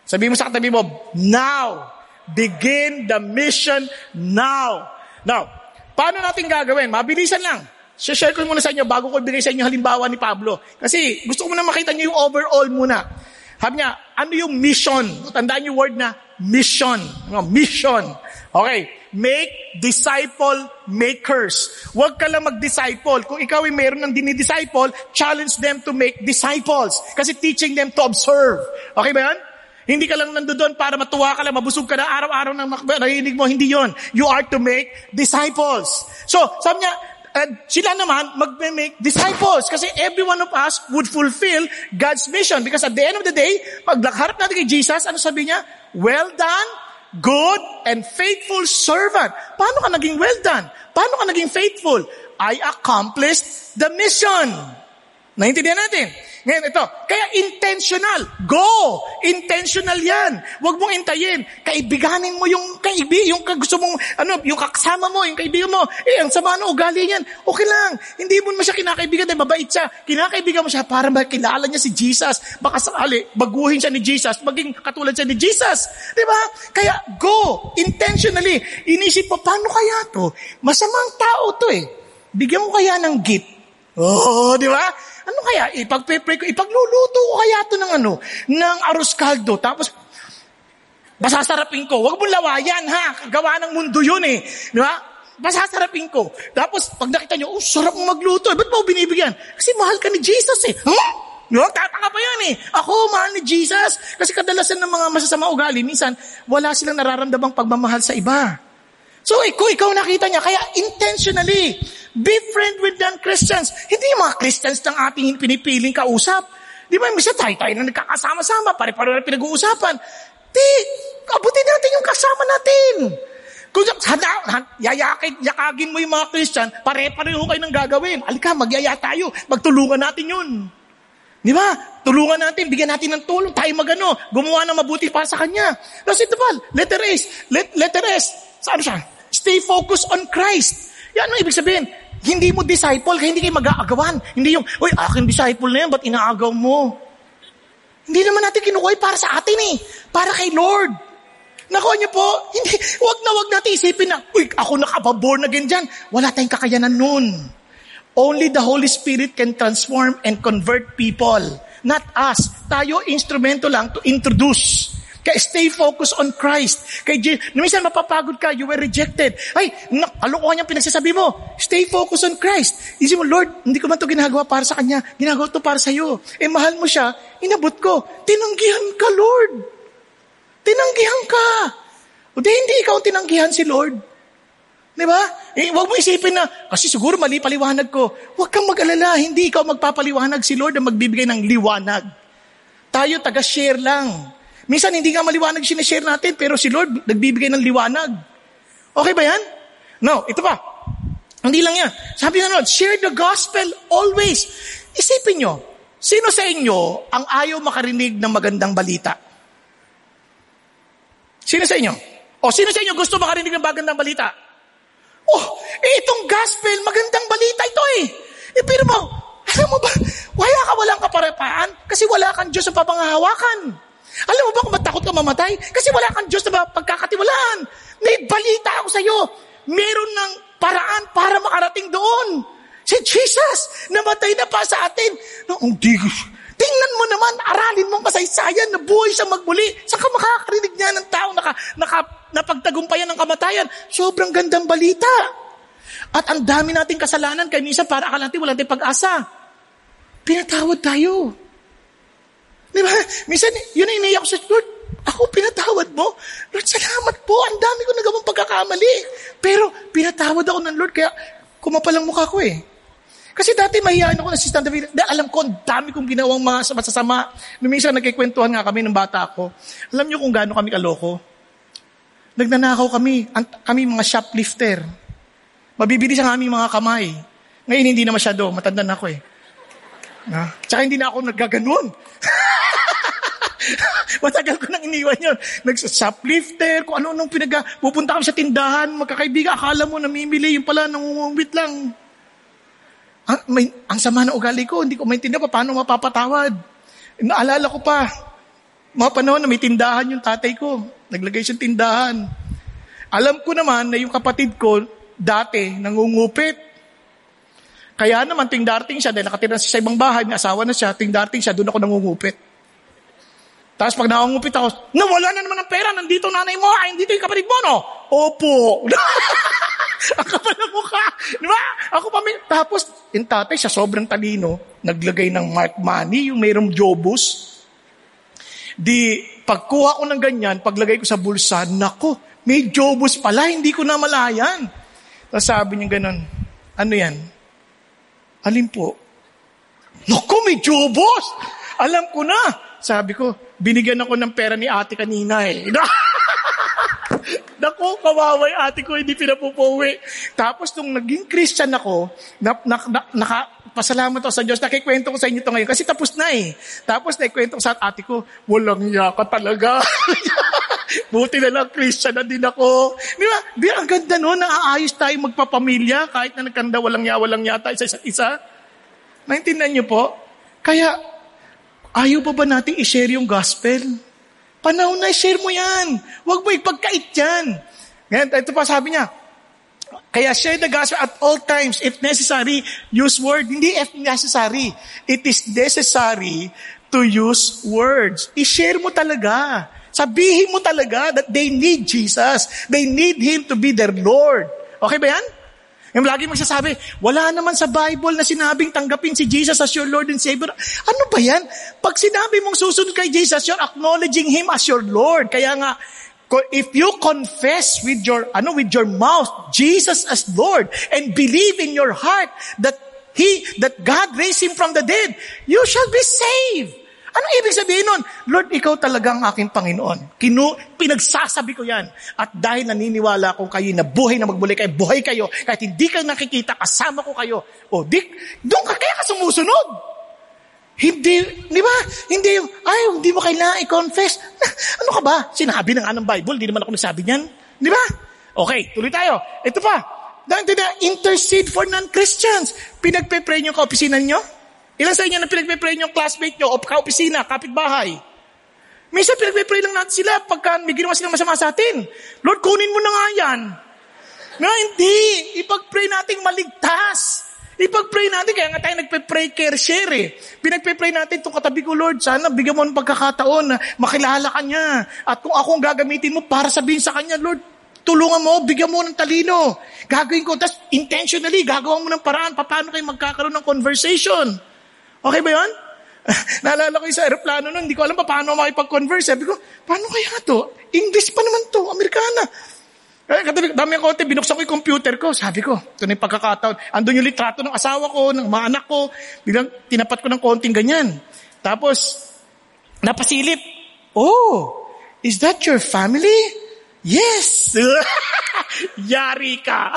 Sabi mo sa katabi mo, now. Begin the mission now. Now, paano natin gagawin? Mabilisan lang. share ko muna sa inyo bago ko ibigay sa inyo halimbawa ni Pablo. Kasi gusto ko muna makita niyo yung overall muna. Sabi niya, ano yung mission? Tandaan yung word na mission. Ano, mission. Okay. Make disciple makers. Huwag ka lang mag-disciple. Kung ikaw ay meron ng dinidisciple, challenge them to make disciples. Kasi teaching them to observe. Okay ba yan? Hindi ka lang nandoon para matuwa ka lang, mabusog ka na araw-araw ng narinig mo. Hindi yon. You are to make disciples. So, sabi niya, uh, sila naman mag-make disciples kasi every one of us would fulfill God's mission because at the end of the day, pag nagharap natin kay Jesus, ano sabi niya? Well done, good and faithful servant. Paano ka naging well done? Paano ka naging faithful? I accomplished the mission. Naintindihan natin? Ngayon ito, kaya intentional. Go! Intentional yan. Huwag mong intayin. Kaibiganin mo yung kaibi, yung gusto mong, ano, yung kasama mo, yung kaibigan mo. Eh, ang sama ng ugali niyan. Okay lang. Hindi mo naman siya kinakaibigan dahil mabait siya. Kinakaibigan mo siya para makilala niya si Jesus. Baka sakali, baguhin siya ni Jesus, maging katulad siya ni Jesus. Di ba? Kaya go! Intentionally. Inisip mo, paano kaya to? Masamang tao to eh. Bigyan mo kaya ng gift. Oh, di ba? Ano kaya? Ipagpe-pray ko, ipagluluto ko kaya to ng ano, ng arroz caldo. Tapos, basasarapin ko. Huwag mo lawayan, ha? Gawa ng mundo yun eh. Di ba? Basasarapin ko. Tapos, pag nakita nyo, oh, sarap magluto. Eh, ba't mo binibigyan? Kasi mahal ka ni Jesus eh. Huh? No, tataka pa yan eh. Ako, mahal ni Jesus. Kasi kadalasan ng mga masasama ugali, minsan, wala silang nararamdamang pagmamahal sa iba. So, ikaw, ikaw nakita niya, kaya intentionally, be friend with non-Christians. Hindi yung mga Christians ng ating pinipiling kausap. Di ba, misa tayo-tayo na nagkakasama-sama, pare-pare na pinag-uusapan. Di, abutin natin yung kasama natin. Kung hada, yayakin, yakagin mo yung mga Christian, pare-pareho kayo ng gagawin. Alika, magyaya tayo. Magtulungan natin yun. Di ba? Tulungan natin, bigyan natin ng tulong, tayo magano, gumawa ng mabuti para sa Kanya. Kasi ito ba, letter S, let, letter S, saan siya? Stay focused on Christ. Yan ang ibig sabihin. Hindi mo disciple, kaya hindi kayo mag-aagawan. Hindi yung, uy, akin disciple na yan, ba't inaagaw mo? Hindi naman natin kinukuha para sa atin eh. Para kay Lord. Nakuha niyo po, hindi, wag na wag natin isipin na, uy, ako nakapaborn again dyan. Wala tayong kakayanan nun. Only the Holy Spirit can transform and convert people. Not us. Tayo instrumento lang to introduce. Kaya stay focused on Christ. Kay Je- minsan mapapagod ka, you were rejected. Ay, kalokohan niyang pinagsasabi mo. Stay focused on Christ. Isip mo, Lord, hindi ko man to ginagawa para sa Kanya. Ginagawa to para sa iyo. Eh, mahal mo siya, inabot ko. Tinanggihan ka, Lord. Tinanggihan ka. O di, hindi ikaw tinanggihan si Lord. Di ba? Eh, huwag mo isipin na, kasi siguro mali paliwanag ko. Huwag kang mag-alala, hindi ikaw magpapaliwanag si Lord ang magbibigay ng liwanag. Tayo taga-share lang. Minsan hindi nga maliwanag sinishare natin, pero si Lord nagbibigay ng liwanag. Okay ba yan? No, ito pa. Hindi lang yan. Sabi ng Lord, share the gospel always. Isipin nyo, sino sa inyo ang ayaw makarinig ng magandang balita? Sino sa inyo? O sino sa inyo gusto makarinig ng magandang balita? Oh, eh itong gospel, magandang balita ito eh. Eh pero mo, alam mo ba, wala ka walang kaparapaan kasi wala kang Diyos sa papangahawakan. Alam mo ba kung ba't takot ka mamatay? Kasi wala kang Diyos na pagkakatiwalaan. May balita ako sa iyo. Meron ng paraan para makarating doon. Si Jesus, namatay na pa sa atin. No, hindi. Tingnan mo naman, aralin mong kasaysayan na buhay siya magmuli. Saan ka makakarinig niya ng tao na naka, napagtagumpayan ng kamatayan? Sobrang gandang balita. At ang dami nating kasalanan, kaya minsan para akala natin wala tayong pag-asa. Pinatawad tayo. Di ba? Minsan, yun ang iniyak ko sa Lord, ako pinatawad mo. Lord, salamat po. Ang dami ko nagawang pagkakamali. Pero pinatawad ako ng Lord, kaya kumapal ang mukha ko eh. Kasi dati mahiyaan ako ng Sister David. Dahil alam ko, ang dami kong ginawang mga masasama. Nung minsan nagkikwentuhan nga kami ng bata ko. Alam niyo kung gaano kami kaloko? Nagnanakaw kami. Ang, kami mga shoplifter. Mabibilis ang aming mga kamay. Ngayon hindi na masyado. Matanda na ako eh. Na? Tsaka hindi na ako naggaganon. Matagal ko nang iniwan yun. Nagsa-shoplifter, kung ano nung pinag pupunta kami sa tindahan, magkakaibigan, akala mo namimili, yung pala nangungumit lang. Ang, may, ang sama ng ugali ko, hindi ko maintindihan pa paano mapapatawad. Naalala ko pa, mga panahon na may tindahan yung tatay ko. Naglagay siyang tindahan. Alam ko naman na yung kapatid ko, dati, nangungupit. Kaya naman, ting darting siya, dahil nakatira siya sa ibang bahay, may asawa na siya, ting darting siya, doon ako nangungupit. Tapos pag nakangupit ako, nawala na naman ng pera, nandito nanay mo, ay, nandito yung kapatid mo, no? Opo. Ang kapal ng mukha. Di ba? Ako pa may... Tapos, yung tatay, siya sobrang talino, naglagay ng mark money, yung mayroong jobus. Di, pagkuha ko ng ganyan, paglagay ko sa bulsa, nako, may jobos pala, hindi ko na malayan. Tapos sabi niya ganun, ano yan? Alin po? Naku, may jobos! Alam ko na! Sabi ko, binigyan ako ng pera ni ate kanina eh. Naku, kawaway ate ko, hindi pinapupuwi. Tapos nung naging Christian ako, na, na, na, naka, pasalamat ako sa Diyos, nakikwento ko sa inyo ito ngayon kasi tapos na eh. Tapos nakikwento ko sa ate ko, walang yaka talaga. Buti na lang, Christian na din ako. Di ba? Di, ang ganda no, naaayos tayo magpapamilya kahit na nagkanda walang ya, walang yata isa isa't isa. Naintindihan niyo po? Kaya, ayaw pa ba nating i-share yung gospel? Panahon na, share mo yan. Huwag mo ipagkait yan. Ngayon, ito pa sabi niya, kaya share the gospel at all times. If necessary, use word. Hindi if necessary. It is necessary to use words. I-share mo talaga. Sabihin mo talaga that they need Jesus. They need Him to be their Lord. Okay ba yan? Yung lagi magsasabi, wala naman sa Bible na sinabing tanggapin si Jesus as your Lord and Savior. Ano ba yan? Pag sinabi mong susunod kay Jesus, you're acknowledging Him as your Lord. Kaya nga, if you confess with your, ano, with your mouth, Jesus as Lord, and believe in your heart that He, that God raised Him from the dead, you shall be saved. Anong ibig sabihin nun? Lord, ikaw talaga ang aking Panginoon. Kinu, pinagsasabi ko yan. At dahil naniniwala ko kayo na buhay na magbuli kayo, buhay kayo, kahit hindi kayo nakikita, kasama ko kayo. O, di, doon ka kaya ka sumusunod. Hindi, di ba? Hindi yung, ay, hindi mo kailangan i-confess. Ano ka ba? Sinabi na nga ng Bible, di naman ako nagsabi niyan. Di ba? Okay, tuloy tayo. Ito pa. Dahil intercede for non-Christians. Pinagpe-pray niyo ka opisina niyo? Ilan sa inyo na pinagpe-pray yung classmate nyo o ka-opisina, kapitbahay? Minsan pinagpe-pray lang natin sila pagka may ginawa silang masama sa atin. Lord, kunin mo na nga yan. Na hindi. Ipag-pray natin maligtas. Ipag-pray natin, kaya nga tayo nagpe-pray care share eh. Pinagpe-pray natin itong katabi ko, Lord, sana bigyan mo ng pagkakataon na makilala ka niya. At kung ako ang gagamitin mo para sabihin sa kanya, Lord, tulungan mo, bigyan mo ng talino. Gagawin ko, tapos intentionally, gagawa mo ng paraan, paano kayo magkakaroon ng conversation. Okay ba yun? Naalala ko yung sa aeroplano nun, hindi ko alam pa paano makipag-converse. Sabi ko, paano kaya to? English pa naman to, Amerikana. Kaya katabi, dami ang konti, binuksan ko yung computer ko. Sabi ko, ito na yung pagkakataon. Andun yung litrato ng asawa ko, ng mga anak ko. Bilang tinapat ko ng konting ganyan. Tapos, napasilip. Oh, is that your family? Yes! Yari ka!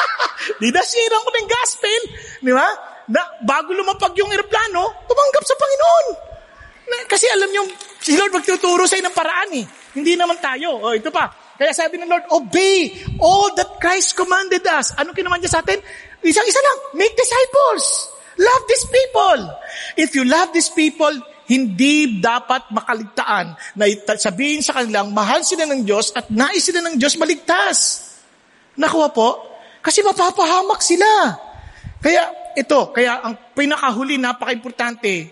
Di na ko ng gospel. Di ba? Na bago lumapag yung eroplano, tumanggap sa Panginoon. Na, kasi alam niyo, si Lord magtuturo sa ng paraan eh. Hindi naman tayo. O, ito pa. Kaya sabi ng Lord, obey all that Christ commanded us. Ano kinaman niya sa atin? Isang-isa lang, make disciples. Love these people. If you love these people, hindi dapat makaligtaan na sabihin sa kanilang mahal sila ng Diyos at nais sila ng Diyos maligtas. Nakuha po? Kasi mapapahamak sila. Kaya ito, kaya ang pinakahuli, napaka-importante,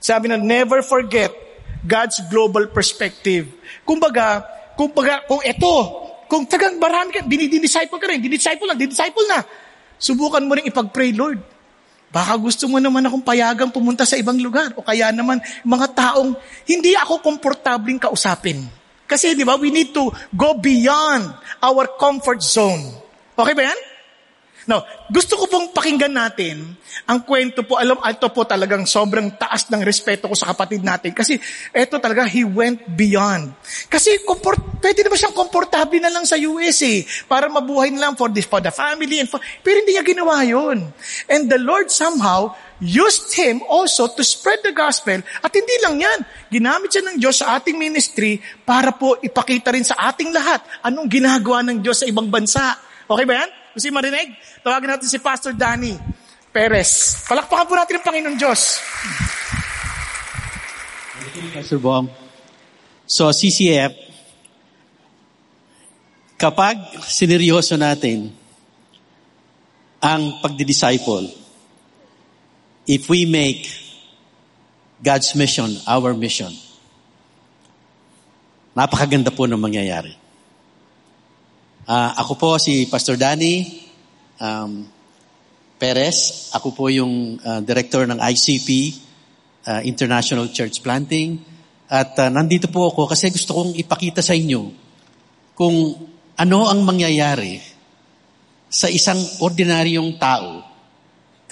sabi na, never forget God's global perspective. Kumbaga, kumbaga, kung ito, kung tagang marami ka, dinidisciple ka rin, dinidisciple lang, dinidisciple na. Subukan mo rin ipag-pray, Lord. Baka gusto mo naman akong payagang pumunta sa ibang lugar. O kaya naman, mga taong hindi ako komportabling kausapin. Kasi di ba, we need to go beyond our comfort zone. Okay ba yan? Now, gusto ko pong pakinggan natin ang kwento po. Alam, ito po talagang sobrang taas ng respeto ko sa kapatid natin. Kasi ito talaga, he went beyond. Kasi comport, pwede naman siyang komportable na lang sa US eh. Para mabuhay na lang for the, for the family. And for, pero hindi niya ginawa yun. And the Lord somehow used him also to spread the gospel. At hindi lang yan. Ginamit siya ng Diyos sa ating ministry para po ipakita rin sa ating lahat anong ginagawa ng Diyos sa ibang bansa. Okay ba yan? Gusto marinig? Tawagin natin si Pastor Danny Perez. Palakpakan po natin ang Panginoon Diyos. Pastor Bong. So, CCF, kapag sineryoso natin ang pagdi-disciple, if we make God's mission our mission, napakaganda po ng mangyayari. Uh, ako po si Pastor Danny um, Perez. Ako po yung uh, director ng ICP, uh, International Church Planting. At uh, nandito po ako kasi gusto kong ipakita sa inyo kung ano ang mangyayari sa isang ordinaryong tao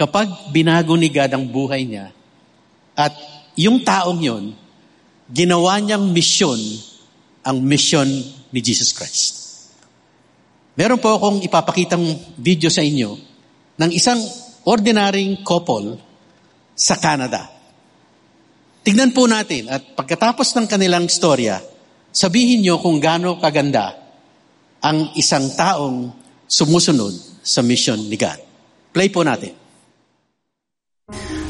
kapag binago ni God ang buhay niya at yung taong yon ginawa niyang misyon ang misyon ni Jesus Christ. Meron po akong ipapakitang video sa inyo ng isang ordinaryong couple sa Canada. Tignan po natin at pagkatapos ng kanilang storya, sabihin nyo kung gaano kaganda ang isang taong sumusunod sa mission ni God. Play po natin.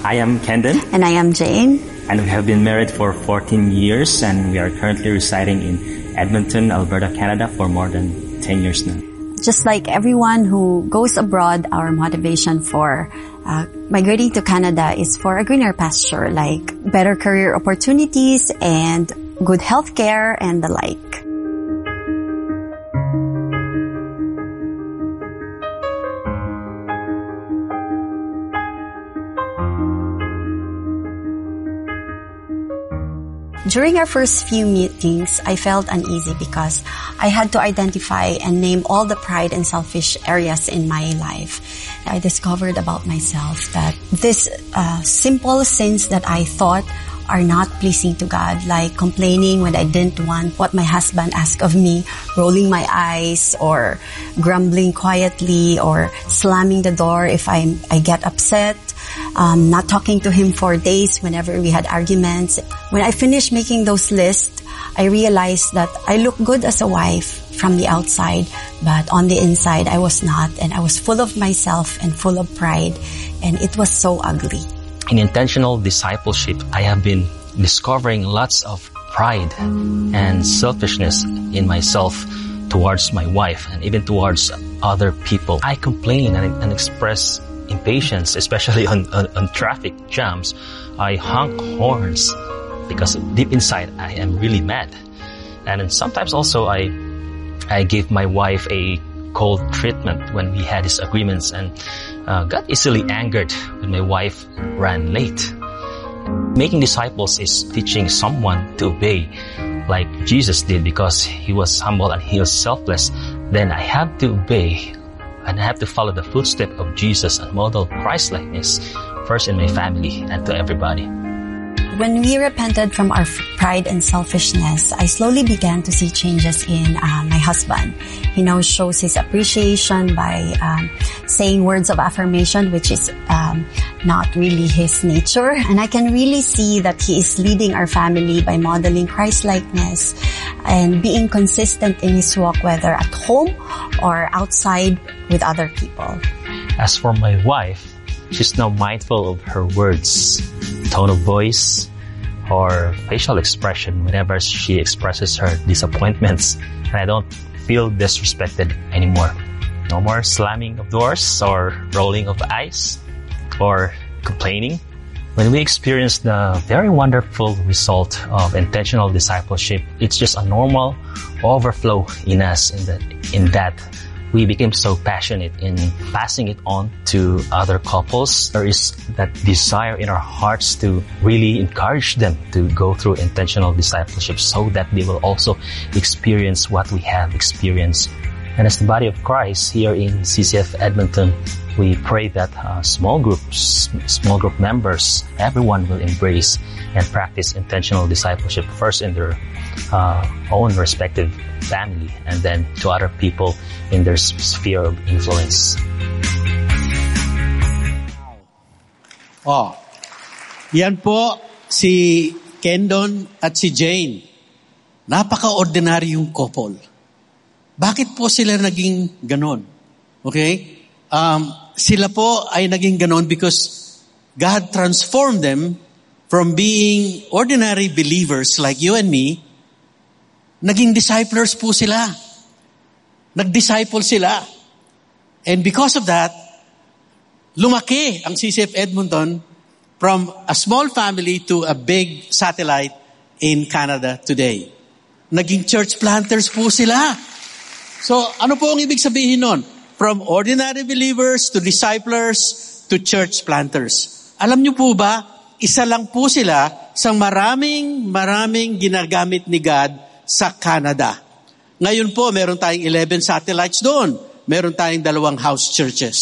I am Kendon. And I am Jane. And we have been married for 14 years and we are currently residing in Edmonton, Alberta, Canada for more than 10 years now. Just like everyone who goes abroad, our motivation for uh, migrating to Canada is for a greener pasture, like better career opportunities and good health care and the like. During our first few meetings, I felt uneasy because I had to identify and name all the pride and selfish areas in my life. I discovered about myself that these uh, simple sins that I thought are not pleasing to God, like complaining when I didn't want what my husband asked of me, rolling my eyes, or grumbling quietly, or slamming the door if I, I get upset, um, not talking to him for days whenever we had arguments. When I finished making those lists, I realized that I look good as a wife from the outside, but on the inside I was not, and I was full of myself and full of pride, and it was so ugly. In intentional discipleship, I have been discovering lots of pride and selfishness in myself towards my wife and even towards other people. I complain and, and express impatience, especially on, on, on traffic jams. I honk horns because deep inside I am really mad. And sometimes also I, I give my wife a cold treatment when we had disagreements and uh, got easily angered when my wife ran late. Making disciples is teaching someone to obey like Jesus did because he was humble and he was selfless. Then I have to obey and I have to follow the footstep of Jesus and model Christ-likeness first in my family and to everybody. When we repented from our pride and selfishness, I slowly began to see changes in uh, my husband. He now shows his appreciation by um, saying words of affirmation, which is um, not really his nature. And I can really see that he is leading our family by modeling Christ-likeness and being consistent in his walk, whether at home or outside with other people. As for my wife, she's now mindful of her words, tone of voice, or facial expression whenever she expresses her disappointments. And I don't feel disrespected anymore. No more slamming of doors or rolling of eyes or complaining. When we experience the very wonderful result of intentional discipleship, it's just a normal overflow in us in that, in that we became so passionate in passing it on to other couples. There is that desire in our hearts to really encourage them to go through intentional discipleship so that they will also experience what we have experienced. And as the body of Christ here in CCF Edmonton, we pray that uh, small groups, small group members, everyone will embrace and practice intentional discipleship first in their uh, own respective family and then to other people in their sphere of influence. Oh, yan po si Kendon at si Jane. Napaka-ordinaryong couple. Bakit po sila naging ganon? Okay? Um, sila po ay naging ganon because God transformed them from being ordinary believers like you and me, naging disciples po sila. Nag-disciple sila. And because of that, lumaki ang CCF Edmonton from a small family to a big satellite in Canada today. Naging church planters po sila. So, ano po ang ibig sabihin nun? From ordinary believers to disciples to church planters. Alam niyo po ba, isa lang po sila sa maraming maraming ginagamit ni God sa Canada. Ngayon po, meron tayong 11 satellites doon. Meron tayong dalawang house churches.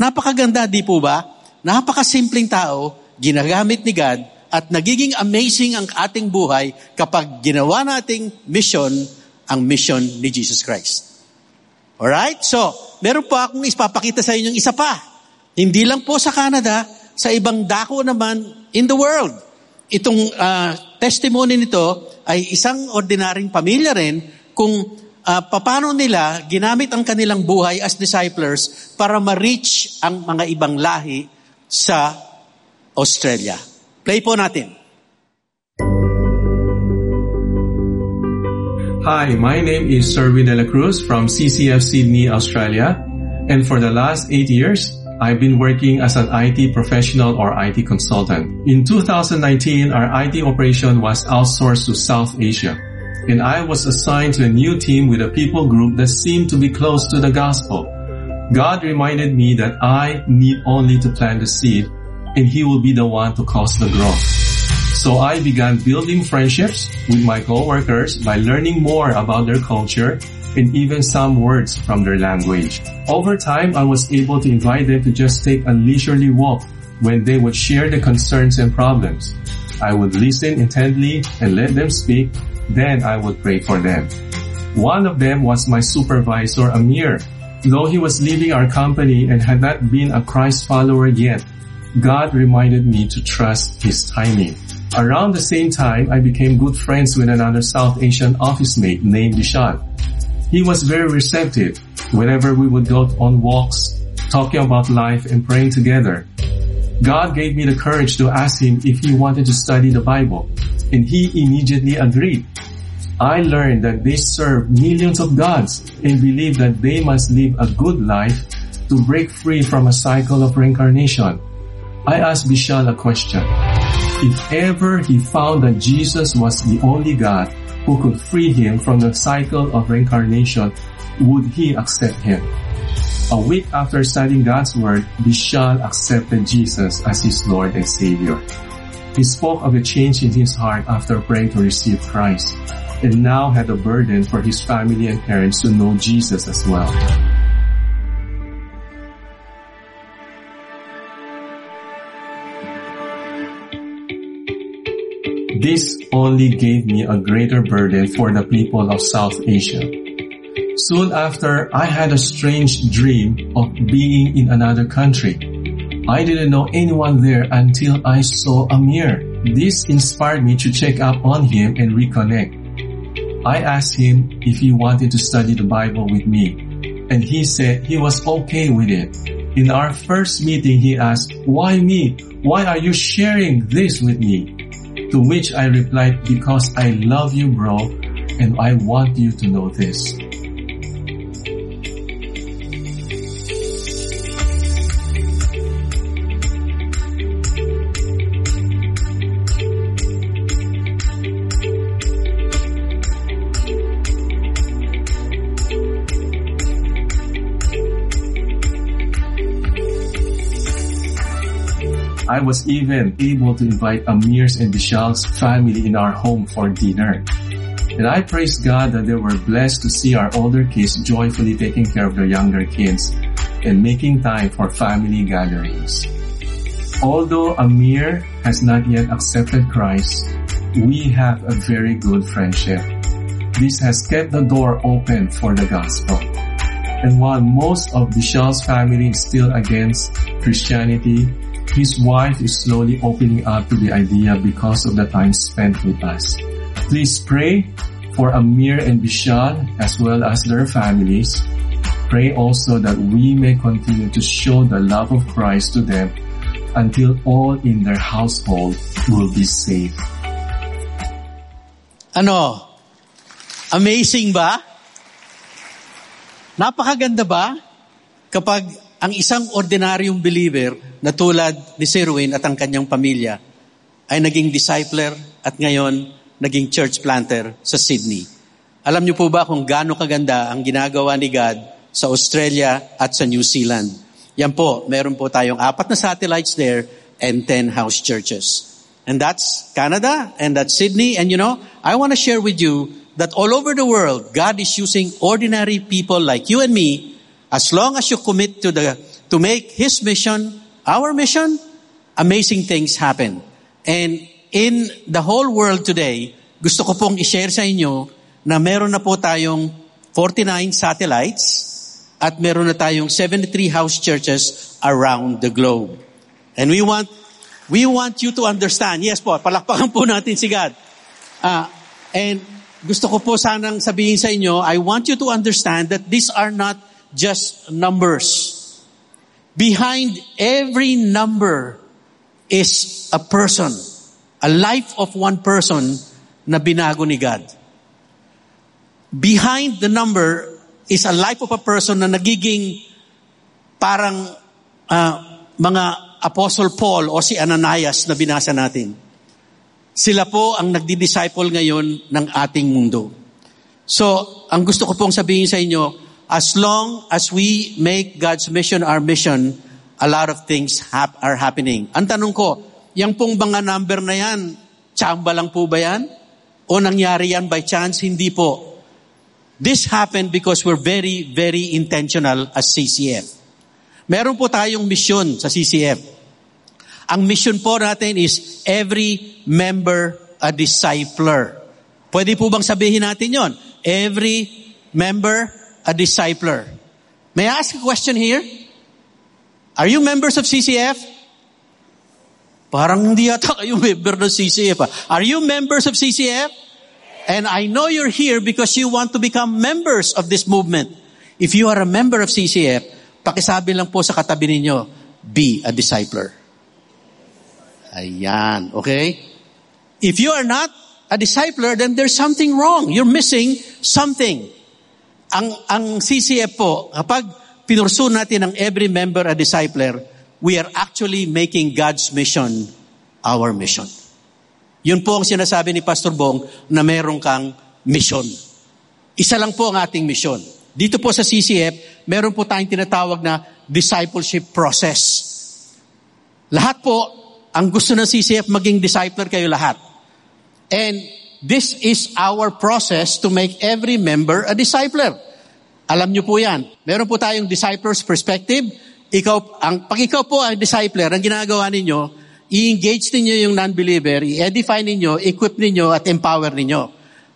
Napakaganda, di po ba? Napakasimpleng tao, ginagamit ni God, at nagiging amazing ang ating buhay kapag ginawa nating mission ang mission ni Jesus Christ. Alright? So, meron po akong ispapakita sa inyo isa pa. Hindi lang po sa Canada, sa ibang dako naman in the world. Itong uh, testimony nito ay isang ordinaryong pamilya rin kung uh, paano nila ginamit ang kanilang buhay as disciples para ma-reach ang mga ibang lahi sa Australia. Play po natin. Hi, my name is Servi De La Cruz from CCF Sydney, Australia. And for the last eight years, I've been working as an IT professional or IT consultant. In 2019, our IT operation was outsourced to South Asia. And I was assigned to a new team with a people group that seemed to be close to the gospel. God reminded me that I need only to plant the seed and He will be the one to cause the growth. So I began building friendships with my coworkers by learning more about their culture and even some words from their language. Over time, I was able to invite them to just take a leisurely walk when they would share their concerns and problems. I would listen intently and let them speak, then I would pray for them. One of them was my supervisor, Amir. Though he was leaving our company and had not been a Christ follower yet, God reminded me to trust his timing. Around the same time, I became good friends with another South Asian office mate named Vishal. He was very receptive whenever we would go on walks, talking about life and praying together. God gave me the courage to ask him if he wanted to study the Bible, and he immediately agreed. I learned that they serve millions of gods and believe that they must live a good life to break free from a cycle of reincarnation. I asked Bishal a question. If ever he found that Jesus was the only God, who could free him from the cycle of reincarnation, would he accept him? A week after studying God's word, Vishal accepted Jesus as his Lord and Savior. He spoke of a change in his heart after praying to receive Christ, and now had a burden for his family and parents to know Jesus as well. This only gave me a greater burden for the people of South Asia. Soon after, I had a strange dream of being in another country. I didn't know anyone there until I saw Amir. This inspired me to check up on him and reconnect. I asked him if he wanted to study the Bible with me, and he said he was okay with it. In our first meeting, he asked, why me? Why are you sharing this with me? To which I replied, because I love you bro and I want you to know this. Was even able to invite Amir's and Vishal's family in our home for dinner. And I praise God that they were blessed to see our older kids joyfully taking care of their younger kids and making time for family gatherings. Although Amir has not yet accepted Christ, we have a very good friendship. This has kept the door open for the gospel. And while most of Vishal's family is still against Christianity, his wife is slowly opening up to the idea because of the time spent with us. Please pray for Amir and Bishal as well as their families. Pray also that we may continue to show the love of Christ to them until all in their household will be saved. Ano? Amazing ba? Napakaganda ba? Kapag ang isang ordinaryong believer na tulad ni Sirwin at ang kanyang pamilya ay naging discipler at ngayon naging church planter sa Sydney. Alam niyo po ba kung gaano kaganda ang ginagawa ni God sa Australia at sa New Zealand? Yan po, meron po tayong apat na satellites there and 10 house churches. And that's Canada, and that's Sydney. And you know, I want to share with you that all over the world, God is using ordinary people like you and me, as long as you commit to the, to make His mission, our mission, amazing things happen. And in the whole world today, gusto ko pong i-share sa inyo na meron na po tayong 49 satellites at meron na tayong 73 house churches around the globe. And we want we want you to understand. Yes po, palakpakan po natin si God. Uh, and gusto ko po sanang sabihin sa inyo, I want you to understand that these are not just numbers. Behind every number is a person, a life of one person na binago ni God. Behind the number is a life of a person na nagiging parang uh, mga Apostle Paul o si Ananias na binasa natin. Sila po ang nagdi-disciple ngayon ng ating mundo. So, ang gusto ko pong sabihin sa inyo, as long as we make God's mission our mission, a lot of things hap- are happening. Ang tanong ko, yung pong mga number na yan, tsamba lang po ba yan? O nangyari yan by chance? Hindi po. This happened because we're very, very intentional as CCF. Meron po tayong mission sa CCF. Ang mission po natin is every member a discipler. Pwede po bang sabihin natin yon? Every member a discipler. May I ask a question here? Are you members of CCF? Parang hindi yata kayo member ng CCF. Ah. Are you members of CCF? And I know you're here because you want to become members of this movement. If you are a member of CCF, pakisabi lang po sa katabi ninyo, be a discipler. Ayan, okay? If you are not a discipler, then there's something wrong. You're missing something. Ang, ang CCF po, kapag pinursu natin ang every member a discipler, we are actually making God's mission our mission. Yun po ang sinasabi ni Pastor Bong na meron kang mission. Isa lang po ang ating mission. Dito po sa CCF, meron po tayong tinatawag na discipleship process. Lahat po, ang gusto ng CCF, maging discipler kayo lahat. And this is our process to make every member a discipler. Alam niyo po yan. Meron po tayong discipler's perspective. Ikaw, ang, pag ikaw po ang discipler, ang ginagawa ninyo, i-engage ninyo yung non-believer, i-edify ninyo, equip ninyo, at empower ninyo.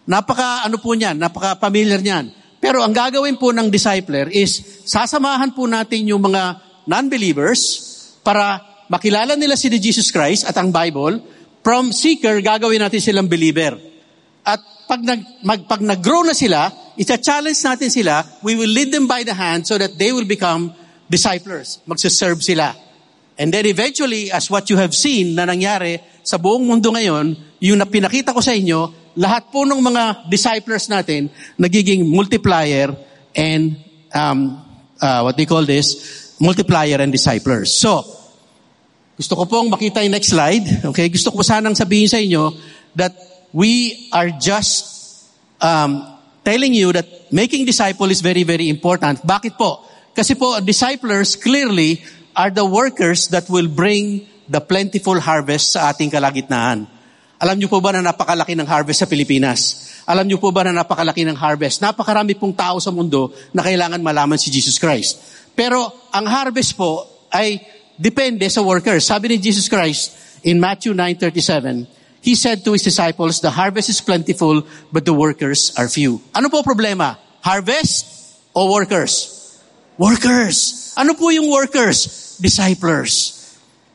Napaka, ano po niyan, napaka familiar niyan. Pero ang gagawin po ng discipler is, sasamahan po natin yung mga non-believers para makilala nila si Jesus Christ at ang Bible. From seeker, gagawin natin silang believer. At pag, nag, mag, pag nag-grow na sila, isa-challenge natin sila, we will lead them by the hand so that they will become disciples. Magsaserve sila. And then eventually, as what you have seen na nangyari sa buong mundo ngayon, yung pinakita ko sa inyo, lahat po ng mga disciples natin nagiging multiplier and um, uh, what they call this, multiplier and disciples. So, gusto ko pong makita yung next slide. Okay, gusto ko sanang sabihin sa inyo that we are just um, telling you that making disciple is very, very important. Bakit po? Kasi po, disciples clearly are the workers that will bring the plentiful harvest sa ating kalagitnaan. Alam niyo po ba na napakalaki ng harvest sa Pilipinas? Alam niyo po ba na napakalaki ng harvest? Napakarami pong tao sa mundo na kailangan malaman si Jesus Christ. Pero ang harvest po ay depende sa workers. Sabi ni Jesus Christ in Matthew 9.37, He said to His disciples, The harvest is plentiful, but the workers are few. Ano po problema? Harvest o workers? Workers. Ano po yung workers? disciplers.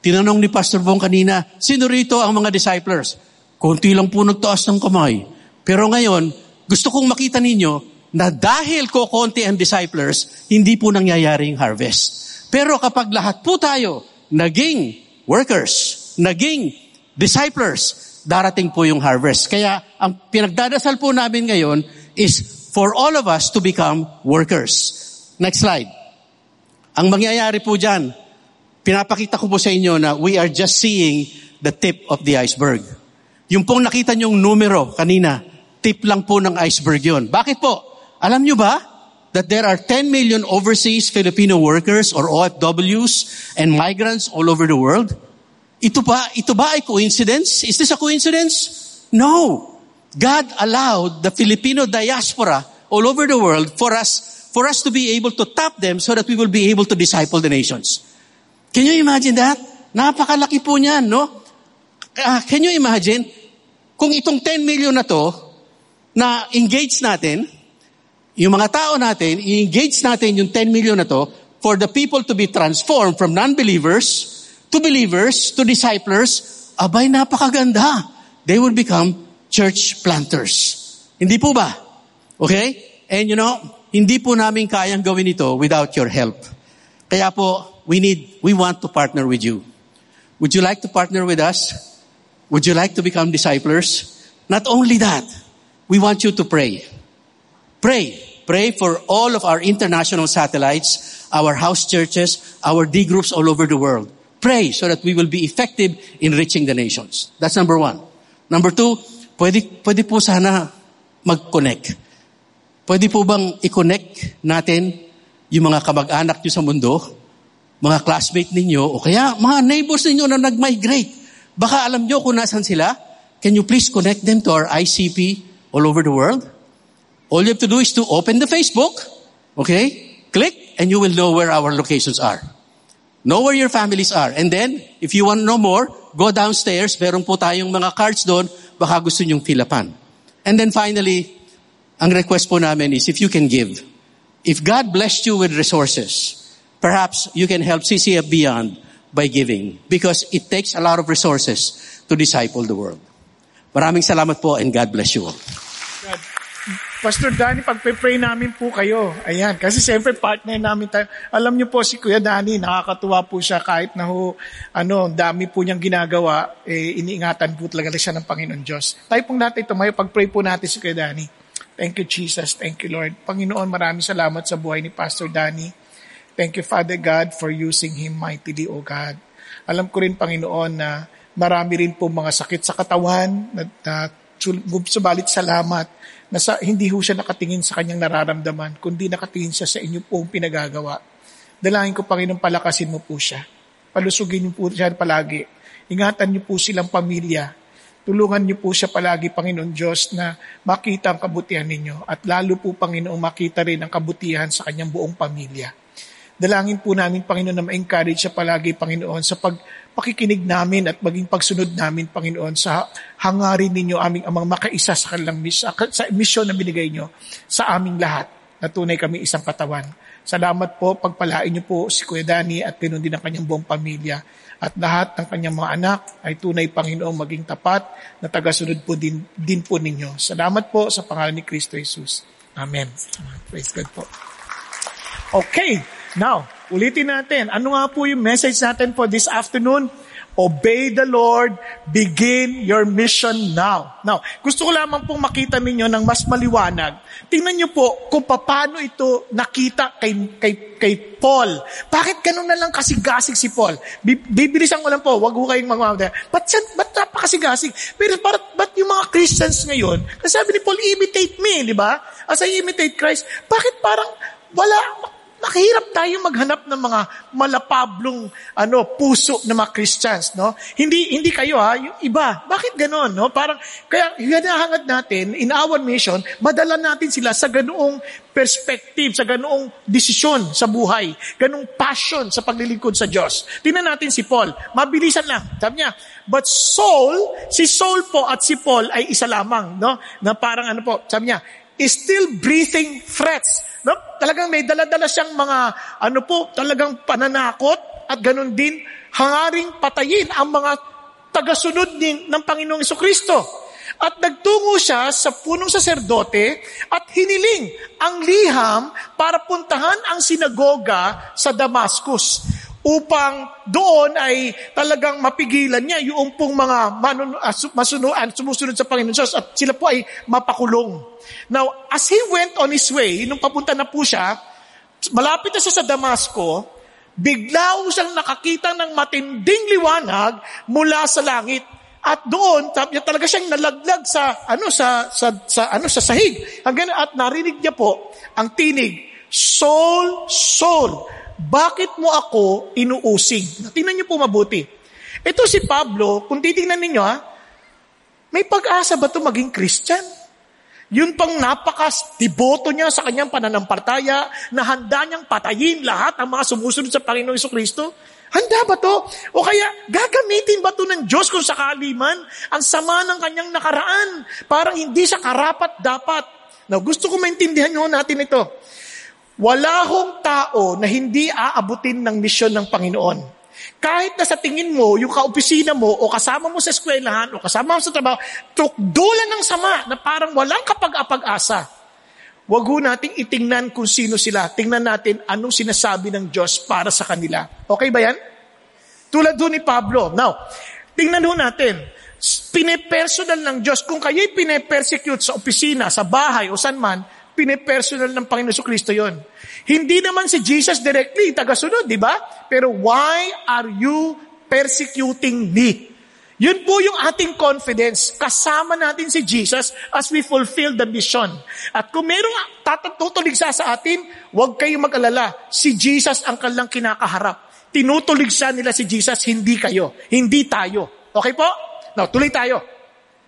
Tinanong ni Pastor Bong kanina, sino rito ang mga disciplers? Konti lang po nagtaas ng kamay. Pero ngayon, gusto kong makita ninyo na dahil ko konti ang disciplers, hindi po nangyayari yung harvest. Pero kapag lahat po tayo naging workers, naging disciplers, darating po yung harvest. Kaya ang pinagdadasal po namin ngayon is for all of us to become workers. Next slide. Ang mangyayari po dyan, Pinapakita ko po sa inyo na we are just seeing the tip of the iceberg. Yung pong nakita nyong numero kanina, tip lang po ng iceberg yon. Bakit po? Alam nyo ba that there are 10 million overseas Filipino workers or OFWs and migrants all over the world? Ito ba, ito ba ay coincidence? Is this a coincidence? No. God allowed the Filipino diaspora all over the world for us, for us to be able to tap them so that we will be able to disciple the nations. Can you imagine that? Napakalaki po niyan, no? Uh, can you imagine? Kung itong 10 million na to, na engage natin, yung mga tao natin, i-engage natin yung 10 million na to for the people to be transformed from non-believers to believers, to disciples, abay napakaganda. They will become church planters. Hindi po ba? Okay? And you know, hindi po namin kayang gawin ito without your help. Kaya po, we need, we want to partner with you. Would you like to partner with us? Would you like to become disciples? Not only that, we want you to pray. Pray. Pray for all of our international satellites, our house churches, our D groups all over the world. Pray so that we will be effective in reaching the nations. That's number one. Number two, pwede, pwede po sana mag-connect. Pwede po bang i-connect natin yung mga kamag-anak nyo sa mundo, mga classmate ninyo, o kaya mga neighbors ninyo na nag-migrate. Baka alam nyo kung nasan sila. Can you please connect them to our ICP all over the world? All you have to do is to open the Facebook, okay? Click, and you will know where our locations are. Know where your families are. And then, if you want to know more, go downstairs. Meron po tayong mga cards doon. Baka gusto nyong filapan. And then finally, ang request po namin is if you can give. If God blessed you with resources, perhaps you can help CCF Beyond by giving. Because it takes a lot of resources to disciple the world. Maraming salamat po and God bless you all. Pastor Danny, pagpe-pray namin po kayo. Ayan, kasi siyempre partner namin tayo. Alam niyo po si Kuya Danny, nakakatuwa po siya kahit na ho, ano, dami po niyang ginagawa, eh, iniingatan po talaga siya ng Panginoon Diyos. Tayo pong natin tumayo, pag-pray po natin si Kuya Danny. Thank you, Jesus. Thank you, Lord. Panginoon, maraming salamat sa buhay ni Pastor Danny. Thank you, Father God, for using him mightily, O God. Alam ko rin, Panginoon, na marami rin po mga sakit sa katawan, na, na subalit salamat na sa, hindi ho siya nakatingin sa kanyang nararamdaman, kundi nakatingin siya sa inyo pong pinagagawa. Dalangin ko, Panginoon, palakasin mo po siya. Palusugin niyo po siya palagi. Ingatan niyo po silang pamilya. Tulungan niyo po siya palagi, Panginoon Diyos, na makita ang kabutihan ninyo. At lalo po, Panginoon, makita rin ang kabutihan sa kanyang buong pamilya. Dalangin po namin, Panginoon, na ma-encourage siya palagi, Panginoon, sa pag pakikinig namin at maging pagsunod namin, Panginoon, sa hangarin ninyo aming amang makaisa sa kanilang mis- sa misyon na binigay nyo sa aming lahat na tunay kami isang katawan. Salamat po, pagpalain niyo po si Kuya Dani at ganoon din ang kanyang buong pamilya. At lahat ng kanyang mga anak ay tunay Panginoong maging tapat na tagasunod po din, din po ninyo. Salamat po sa pangalan ni Kristo Jesus. Amen. Praise God po. Okay, now, Ulitin natin. Ano nga po yung message natin for this afternoon? Obey the Lord, begin your mission now. Now, gusto ko lamang pong makita ninyo ng mas maliwanag. Tingnan niyo po kung paano ito nakita kay, kay, kay Paul. Bakit ganun na lang kasigasig si Paul? Bibilisan ko lang po, wag ko kayong magmamada. Ba't, siya, ba't napakasigasig? Pero ba't, ba't yung mga Christians ngayon, kasi sabi ni Paul, imitate me, di ba? As I imitate Christ, bakit parang wala, Nakahirap tayo maghanap ng mga malapablong ano, puso ng mga Christians, no? Hindi hindi kayo ha, yung iba. Bakit ganoon, no? Parang kaya hinahangad natin in our mission, madala natin sila sa ganoong perspective, sa ganoong desisyon sa buhay, ganoong passion sa paglilingkod sa Diyos. Tingnan natin si Paul. Mabilisan lang. Sabi niya, but Saul, si Saul po at si Paul ay isa lamang, no? Na parang ano po, sabi niya, is still breathing threats. No? Talagang may daladala siyang mga, ano po, talagang pananakot at ganun din, hangaring patayin ang mga tagasunod din ng Panginoong Kristo. At nagtungo siya sa punong saserdote at hiniling ang liham para puntahan ang sinagoga sa Damascus upang doon ay talagang mapigilan niya yung pong mga manun, uh, masunuan, sumusunod sa Panginoon Diyos at sila po ay mapakulong. Now, as he went on his way, nung papunta na po siya, malapit na siya sa Damasco, bigla siyang nakakita ng matinding liwanag mula sa langit. At doon, talaga siyang nalaglag sa ano sa sa, sa ano sa sahig. Hanggang at narinig niya po ang tinig, Soul, soul, bakit mo ako inuusig? Tingnan niyo po mabuti. Ito si Pablo, kung titingnan ninyo ha, may pag-asa ba ito maging Christian? Yun pang napakas-tiboto niya sa kanyang pananampalataya na handa niyang patayin lahat ang mga sumusunod sa Panginoong Kristo? Handa ba to? O kaya, gagamitin ba to ng Diyos kung sakali man ang sama ng kanyang nakaraan? Parang hindi siya karapat dapat. Now, gusto ko maintindihan nyo natin ito. Wala hong tao na hindi aabutin ng misyon ng Panginoon. Kahit na sa tingin mo, yung kaopisina mo, o kasama mo sa eskwelahan, o kasama mo sa trabaho, tukdulan ng sama na parang walang kapag-apag-asa. Huwag ho nating itingnan kung sino sila. Tingnan natin anong sinasabi ng Diyos para sa kanila. Okay ba yan? Tulad ho ni Pablo. Now, tingnan ho natin. Pinepersonal ng Diyos. Kung kayo'y pinepersecute sa opisina, sa bahay, o saan man, pinepersonal ng Panginoon Kristo yon. Hindi naman si Jesus directly tagasunod, di ba? Pero why are you persecuting me? Yun po yung ating confidence. Kasama natin si Jesus as we fulfill the mission. At kung merong tatutuligsa sa atin, huwag kayong mag-alala. Si Jesus ang kalang kinakaharap. Tinutuligsa nila si Jesus, hindi kayo. Hindi tayo. Okay po? Now, tuloy tayo.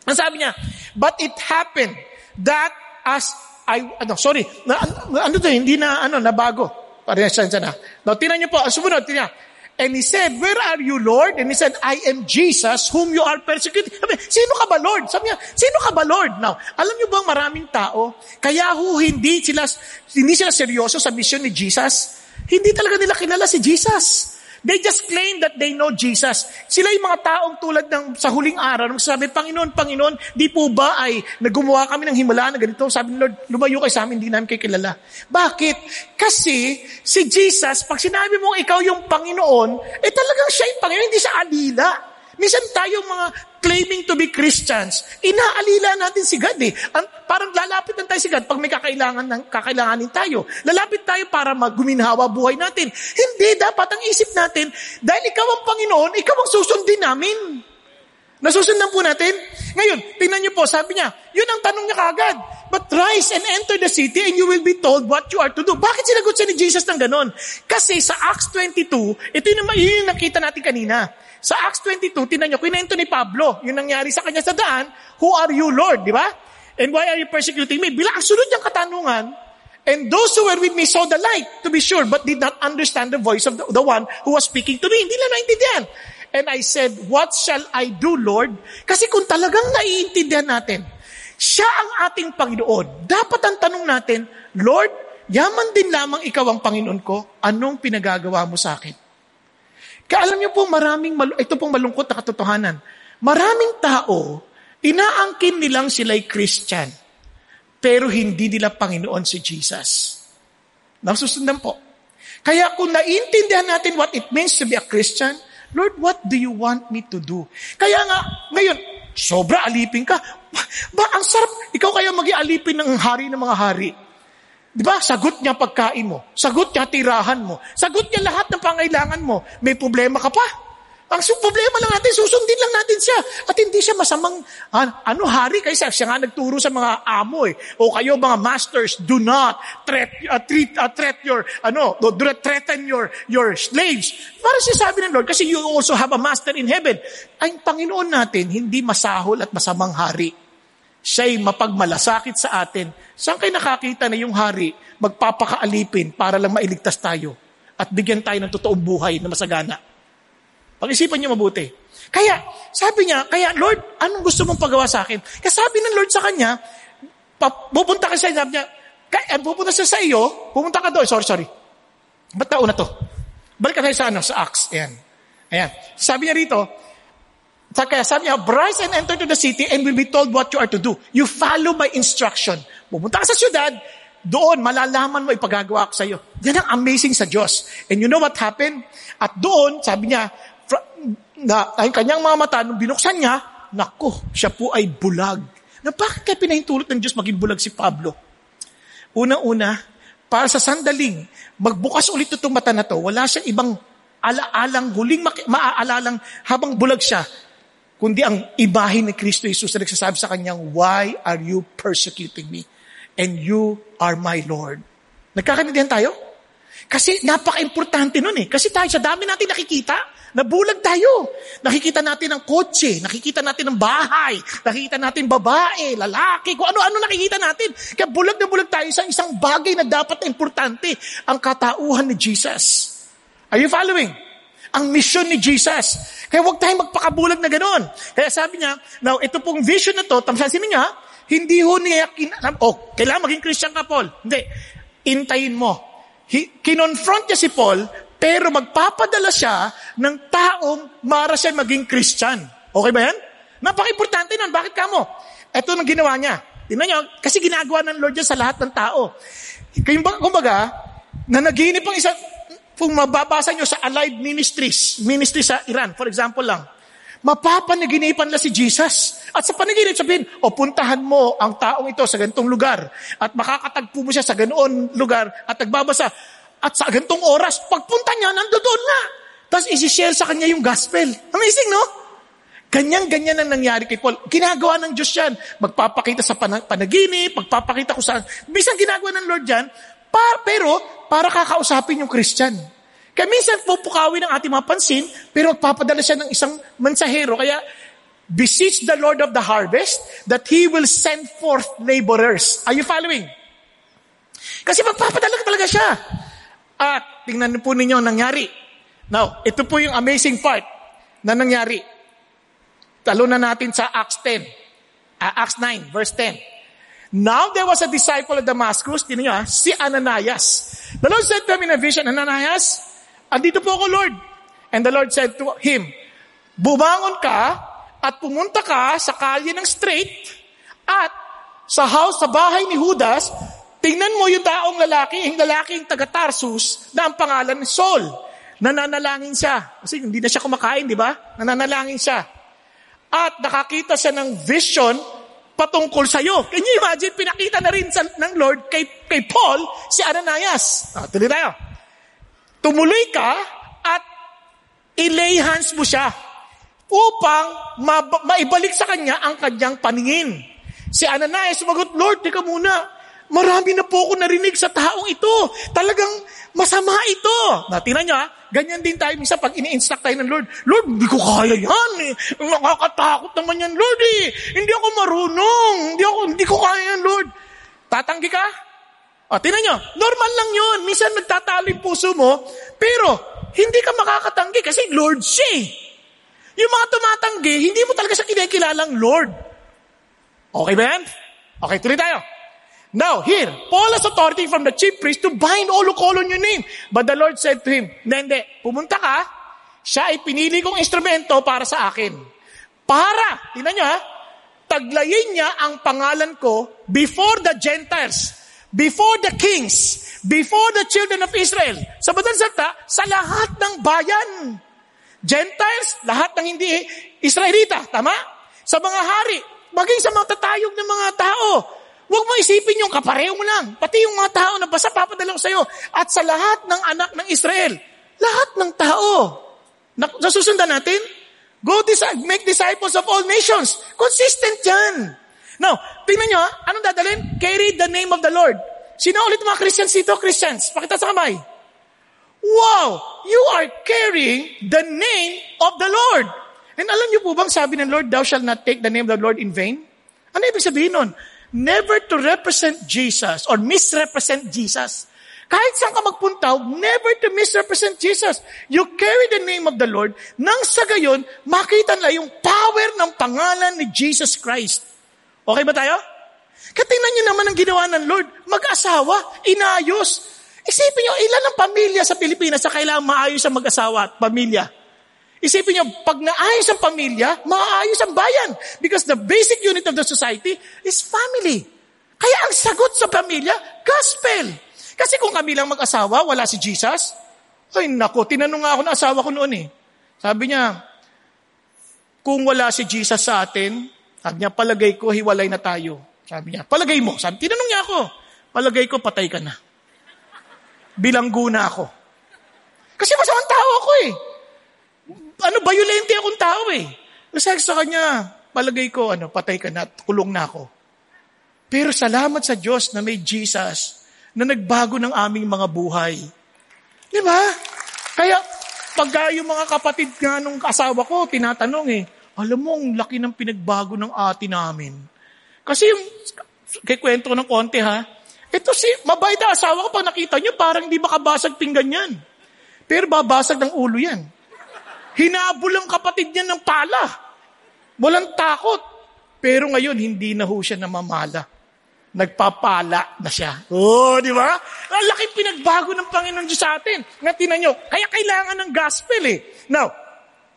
Ang sabi niya, But it happened that as I, ano, sorry, na, ano to, hindi na, ano, nabago. Parehas na. Now, tinan niyo po, sumunod, tinan. And he said, Where are you, Lord? And he said, I am Jesus whom you are persecuting. Sabi, sino ka ba, Lord? Sabi niya, sino ka ba, Lord? Now, alam niyo bang maraming tao, kaya ho hindi sila, hindi sila seryoso sa mission ni Jesus? Hindi talaga nila kilala si Jesus. They just claim that they know Jesus. Sila yung mga taong tulad ng sa huling araw, nung sabi, Panginoon, Panginoon, di po ba ay nagumawa kami ng himala na ganito? Sabi ni Lord, lumayo kayo sa amin, hindi namin kayo kilala. Bakit? Kasi si Jesus, pag sinabi mo ikaw yung Panginoon, eh talagang siya yung Panginoon, hindi siya alila. Minsan tayo mga claiming to be Christians, inaalila natin si God eh. Ang, parang lalapit lang tayo si God pag may kakailangan ng, kakailanganin tayo. Lalapit tayo para maguminhawa buhay natin. Hindi, dapat ang isip natin, dahil ikaw ang Panginoon, ikaw ang susundin namin. Nasusundan po natin? Ngayon, tingnan niyo po, sabi niya, yun ang tanong niya kagad. But rise and enter the city and you will be told what you are to do. Bakit sinagot siya ni Jesus ng ganon? Kasi sa Acts 22, ito yung, yung nakita natin kanina. Sa Acts 22, tinan nyo, kinento ni Pablo, yung nangyari sa kanya sa daan, Who are you, Lord? Di ba? And why are you persecuting me? Bila ang sunod niyang katanungan, And those who were with me saw the light, to be sure, but did not understand the voice of the, the one who was speaking to me. Hindi lang naintindihan. And I said, what shall I do, Lord? Kasi kung talagang naiintindihan natin, siya ang ating Panginoon. Dapat ang tanong natin, Lord, yaman din lamang ikaw ang Panginoon ko, anong pinagagawa mo sa akin? Kaya alam niyo po, maraming, ito pong malungkot na katotohanan. Maraming tao, inaangkin nilang sila'y Christian, pero hindi nila Panginoon si Jesus. Nasusundan po. Kaya kung naiintindihan natin what it means to be a Christian, Lord, what do you want me to do? Kaya nga, ngayon, sobra alipin ka. Ba, ang sarap. Ikaw kaya maging alipin ng hari ng mga hari. Di ba? Sagot niya pagkain mo. Sagot niya tirahan mo. Sagot niya lahat ng pangailangan mo. May problema ka pa. Ang problema lang natin, susundin lang natin siya. At hindi siya masamang, ano hari, kasi siya nga nagturo sa mga amo eh. O kayo mga masters, do not threat, uh, treat, uh, threat your, ano, do not threaten your, your slaves. Para siya sabi ng Lord, kasi you also have a master in heaven. Ang Panginoon natin, hindi masahol at masamang hari. Siya'y mapagmalasakit sa atin. Saan kayo nakakita na yung hari magpapakaalipin para lang mailigtas tayo at bigyan tayo ng totoong buhay na masagana? Pag-isipan niyo mabuti. Kaya, sabi niya, kaya Lord, anong gusto mong pagawa sa akin? Kaya sabi ng Lord sa kanya, pupunta ka siya, sabi niya, kaya, pupunta siya sa iyo, pupunta ka doon, sorry, sorry. Ba't na to? Balik ka tayo sa ano, sa Acts. Ayan. Ayan. Sabi niya rito, kaya sabi niya, rise and enter to the city and will be told what you are to do. You follow my instruction. Pupunta ka sa syudad, doon, malalaman mo ipagagawa ko sa iyo. Yan ang amazing sa Diyos. And you know what happened? At doon, sabi niya, na ang kanyang mga mata, nung binuksan niya, nako, siya po ay bulag. Na bakit kaya pinahintulot ng Diyos maging bulag si Pablo? Una-una, para sa sandaling, magbukas ulit itong mata na to, wala siyang ibang alaalang, huling maaalalang habang bulag siya, kundi ang ibahin ni Kristo Jesus na nagsasabi sa kanyang, Why are you persecuting me? And you are my Lord. Nagkakaintindihan tayo? Kasi napaka-importante nun eh. Kasi tayo sa dami natin nakikita, nabulag tayo. Nakikita natin ang kotse, nakikita natin ang bahay, nakikita natin babae, lalaki, kung ano-ano nakikita natin. Kaya bulag na bulag tayo sa isang bagay na dapat importante, ang katauhan ni Jesus. Are you following? Ang mission ni Jesus. Kaya huwag tayong magpakabulag na ganoon. Kaya sabi niya, now ito pong vision na to, tamsasin niya, hindi ho niya, kin- oh, kailangan maging Christian ka, Paul. Hindi. Intayin mo He, kinonfront niya si Paul, pero magpapadala siya ng taong mara siya maging Christian. Okay ba yan? Napaka-importante nun. Bakit ka mo? Ito nang ginawa niya. Tingnan niyo, kasi ginagawa ng Lord yan sa lahat ng tao. Kumbaga, na naginip ang isa, kung mababasa niyo sa Alive Ministries, ministry sa Iran, for example lang, mapapanaginipan na si Jesus. At sa panaginip sabihin, o puntahan mo ang taong ito sa ganitong lugar at makakatagpo mo siya sa ganoon lugar at nagbabasa. At sa ganitong oras, pagpunta niya, nandoon na. Tapos isi-share sa kanya yung gospel. Amazing, no? Ganyan-ganyan ang nangyari kay Paul. Ginagawa ng Diyos yan. Magpapakita sa panaginip, magpapakita ko sa... Bisang ginagawa ng Lord yan, pa, pero para kakausapin yung Christian. Kaya minsan pupukawin ang ating mga pansin, pero papadala siya ng isang mensahero. Kaya, beseech the Lord of the harvest that He will send forth laborers. Are you following? Kasi magpapadala talaga siya. At tingnan po ninyo ang nangyari. Now, ito po yung amazing part na nangyari. Talo na natin sa Acts 10. Uh, Acts 9, verse 10. Now there was a disciple of Damascus, tinan nyo ha, si Ananias. The Lord said to him in a vision, Ananias, andito po ako, Lord. And the Lord said to him, bumangon ka at pumunta ka sa kalye ng straight at sa house, sa bahay ni Judas, tingnan mo yung taong lalaki, yung lalaking taga Tarsus na ang pangalan ni Saul. Nananalangin siya. Kasi hindi na siya kumakain, di ba? Nananalangin siya. At nakakita siya ng vision patungkol sa iyo. Can you imagine, pinakita na rin sa, ng Lord kay, kay Paul si Ananias. Ah, tuloy tayo. Tumuloy ka at ilay hands mo siya upang ma- maibalik sa kanya ang kanyang paningin. Si Ananias sumagot, Lord, teka muna, marami na po ako narinig sa taong ito. Talagang masama ito. Na, tingnan nyo ha, ganyan din tayo minsan pag ini-instruct tayo ng Lord. Lord, hindi ko kaya yan eh. Nakakatakot naman yan, Lord eh. Hindi ako marunong. Hindi, ako, hindi ko kaya yan, Lord. Tatanggi ka? O, tinan nyo, normal lang yun. Minsan nagtatalo yung puso mo, pero hindi ka makakatanggi kasi Lord siya eh. Yung mga tumatanggi, hindi mo talaga siya kinikilalang Lord. Okay ba yan? Okay, tuloy tayo. Now, here, Paul has authority from the chief priest to bind all who call on your name. But the Lord said to him, hindi, pumunta ka, siya ay pinili kong instrumento para sa akin. Para, tingnan nyo ha, taglayin niya ang pangalan ko before the Gentiles before the kings, before the children of Israel. Sa madalang salta, sa lahat ng bayan. Gentiles, lahat ng hindi Israelita, tama? Sa mga hari, maging sa mga tatayog ng mga tao. Huwag mo isipin yung kapareho mo lang. Pati yung mga tao na basta papadala ko sa iyo. At sa lahat ng anak ng Israel. Lahat ng tao. Nasusundan natin? Go dis- make disciples of all nations. Consistent yan. Now, tingnan nyo, anong dadalhin? Carry the name of the Lord. Sino ulit mga Christians dito? Christians. Pakita sa kamay. Wow! You are carrying the name of the Lord. And alam niyo po bang sabi ng Lord, thou shalt not take the name of the Lord in vain? Ano ibig sabihin nun? Never to represent Jesus or misrepresent Jesus. Kahit saan ka magpunta, never to misrepresent Jesus. You carry the name of the Lord nang sa gayon, makita nila yung power ng pangalan ni Jesus Christ. Okay ba tayo? Katingnan niyo naman ang ginawa ng Lord. Mag-asawa, inayos. Isipin niyo, ilan ang pamilya sa Pilipinas sa kailangan maayos ang mag-asawa at pamilya? Isipin niyo, pag naayos ang pamilya, maayos ang bayan. Because the basic unit of the society is family. Kaya ang sagot sa pamilya, gospel. Kasi kung kami lang mag-asawa, wala si Jesus, ay nako, tinanong nga ako ng asawa ko noon eh. Sabi niya, kung wala si Jesus sa atin, sabi niya, palagay ko, hiwalay na tayo. Sabi niya, palagay mo. Sabi, tinanong niya ako, palagay ko, patay ka na. Bilanggo na ako. Kasi masamang tao ako eh. Ano, violente akong tao eh. Kasi sa kanya, palagay ko, ano, patay ka na, kulong na ako. Pero salamat sa Diyos na may Jesus na nagbago ng aming mga buhay. Di ba? Kaya, pag yung mga kapatid nga nung asawa ko, tinatanong eh, alam mo, ang laki ng pinagbago ng ate namin. Kasi yung, kay kwento ng konti ha, ito si, mabait na asawa ko, pag nakita nyo, parang hindi makabasag pinggan yan. Pero babasag ng ulo yan. Hinabol ang kapatid niya ng pala. Walang takot. Pero ngayon, hindi na ho siya namamala. Nagpapala na siya. Oh, di ba? Ang laking pinagbago ng Panginoon Diyos sa atin. Nga tinan nyo, kaya kailangan ng gospel eh. Now,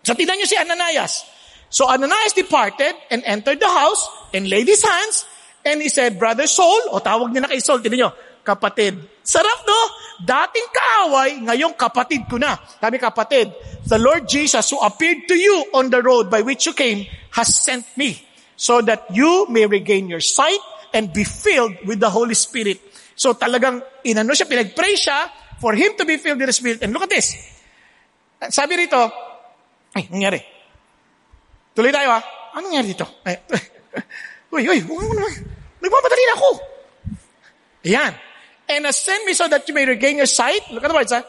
so tinan nyo si Ananias. So Ananias departed and entered the house and laid his hands and he said, Brother Saul, o tawag niya na kay Saul, tinan nyo, kapatid. Sarap no? Dating kaaway, ngayong kapatid ko na. Sabi kapatid, the Lord Jesus who appeared to you on the road by which you came has sent me so that you may regain your sight and be filled with the Holy Spirit. So talagang inano siya, pinag-pray siya for him to be filled with the Spirit. And look at this. Sabi rito, ay, nangyari. Tuloy tayo ha. Ano nangyari dito? Ay, uy, uy, mo naman. Nagmamadali na ako. Ayan. And ascend me so that you may regain your sight. Look at the words, ha?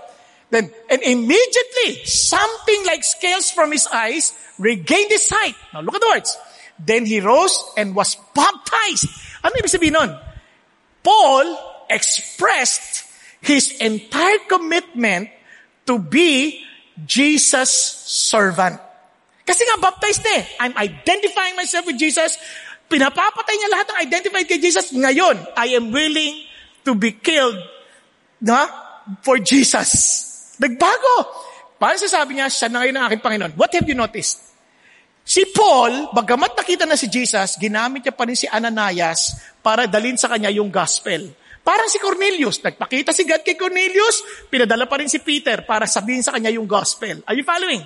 Then, and immediately, something like scales from his eyes regained his sight. Now, look at the words. Then he rose and was baptized. Ano ibig sabihin nun? Paul expressed his entire commitment to be Jesus' servant. Kasi nga, baptized na eh. I'm identifying myself with Jesus. Pinapapatay niya lahat ng identified kay Jesus. Ngayon, I am willing to be killed na, for Jesus. Nagbago. Paano sasabi niya, siya na ngayon ang aking Panginoon? What have you noticed? Si Paul, bagamat nakita na si Jesus, ginamit niya pa rin si Ananias para dalin sa kanya yung gospel. Parang si Cornelius, nagpakita si God kay Cornelius, pinadala pa rin si Peter para sabihin sa kanya yung gospel. Are you following?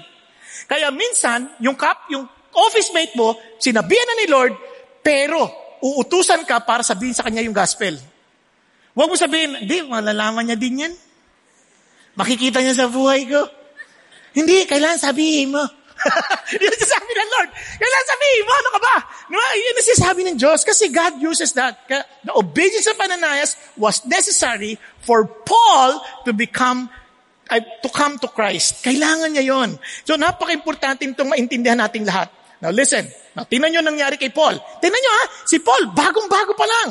Kaya minsan, yung kap, yung office mate mo, sinabihan na ni Lord, pero uutusan ka para sabihin sa kanya yung gospel. Huwag mo sabihin, hindi, malalaman niya din yan. Makikita niya sa buhay ko. Hindi, kailangan sabihin mo. yun sabi ng Lord. Kailangan sabihin mo, ano ka ba? No, yun ang sinasabi ng Diyos kasi God uses that. The obedience of Ananias was necessary for Paul to become to come to Christ. Kailangan niya yon. So napaka-importante itong maintindihan nating lahat. Now listen, now, tinan nyo nangyari kay Paul. Tinan nyo ha, si Paul, bagong-bago pa lang.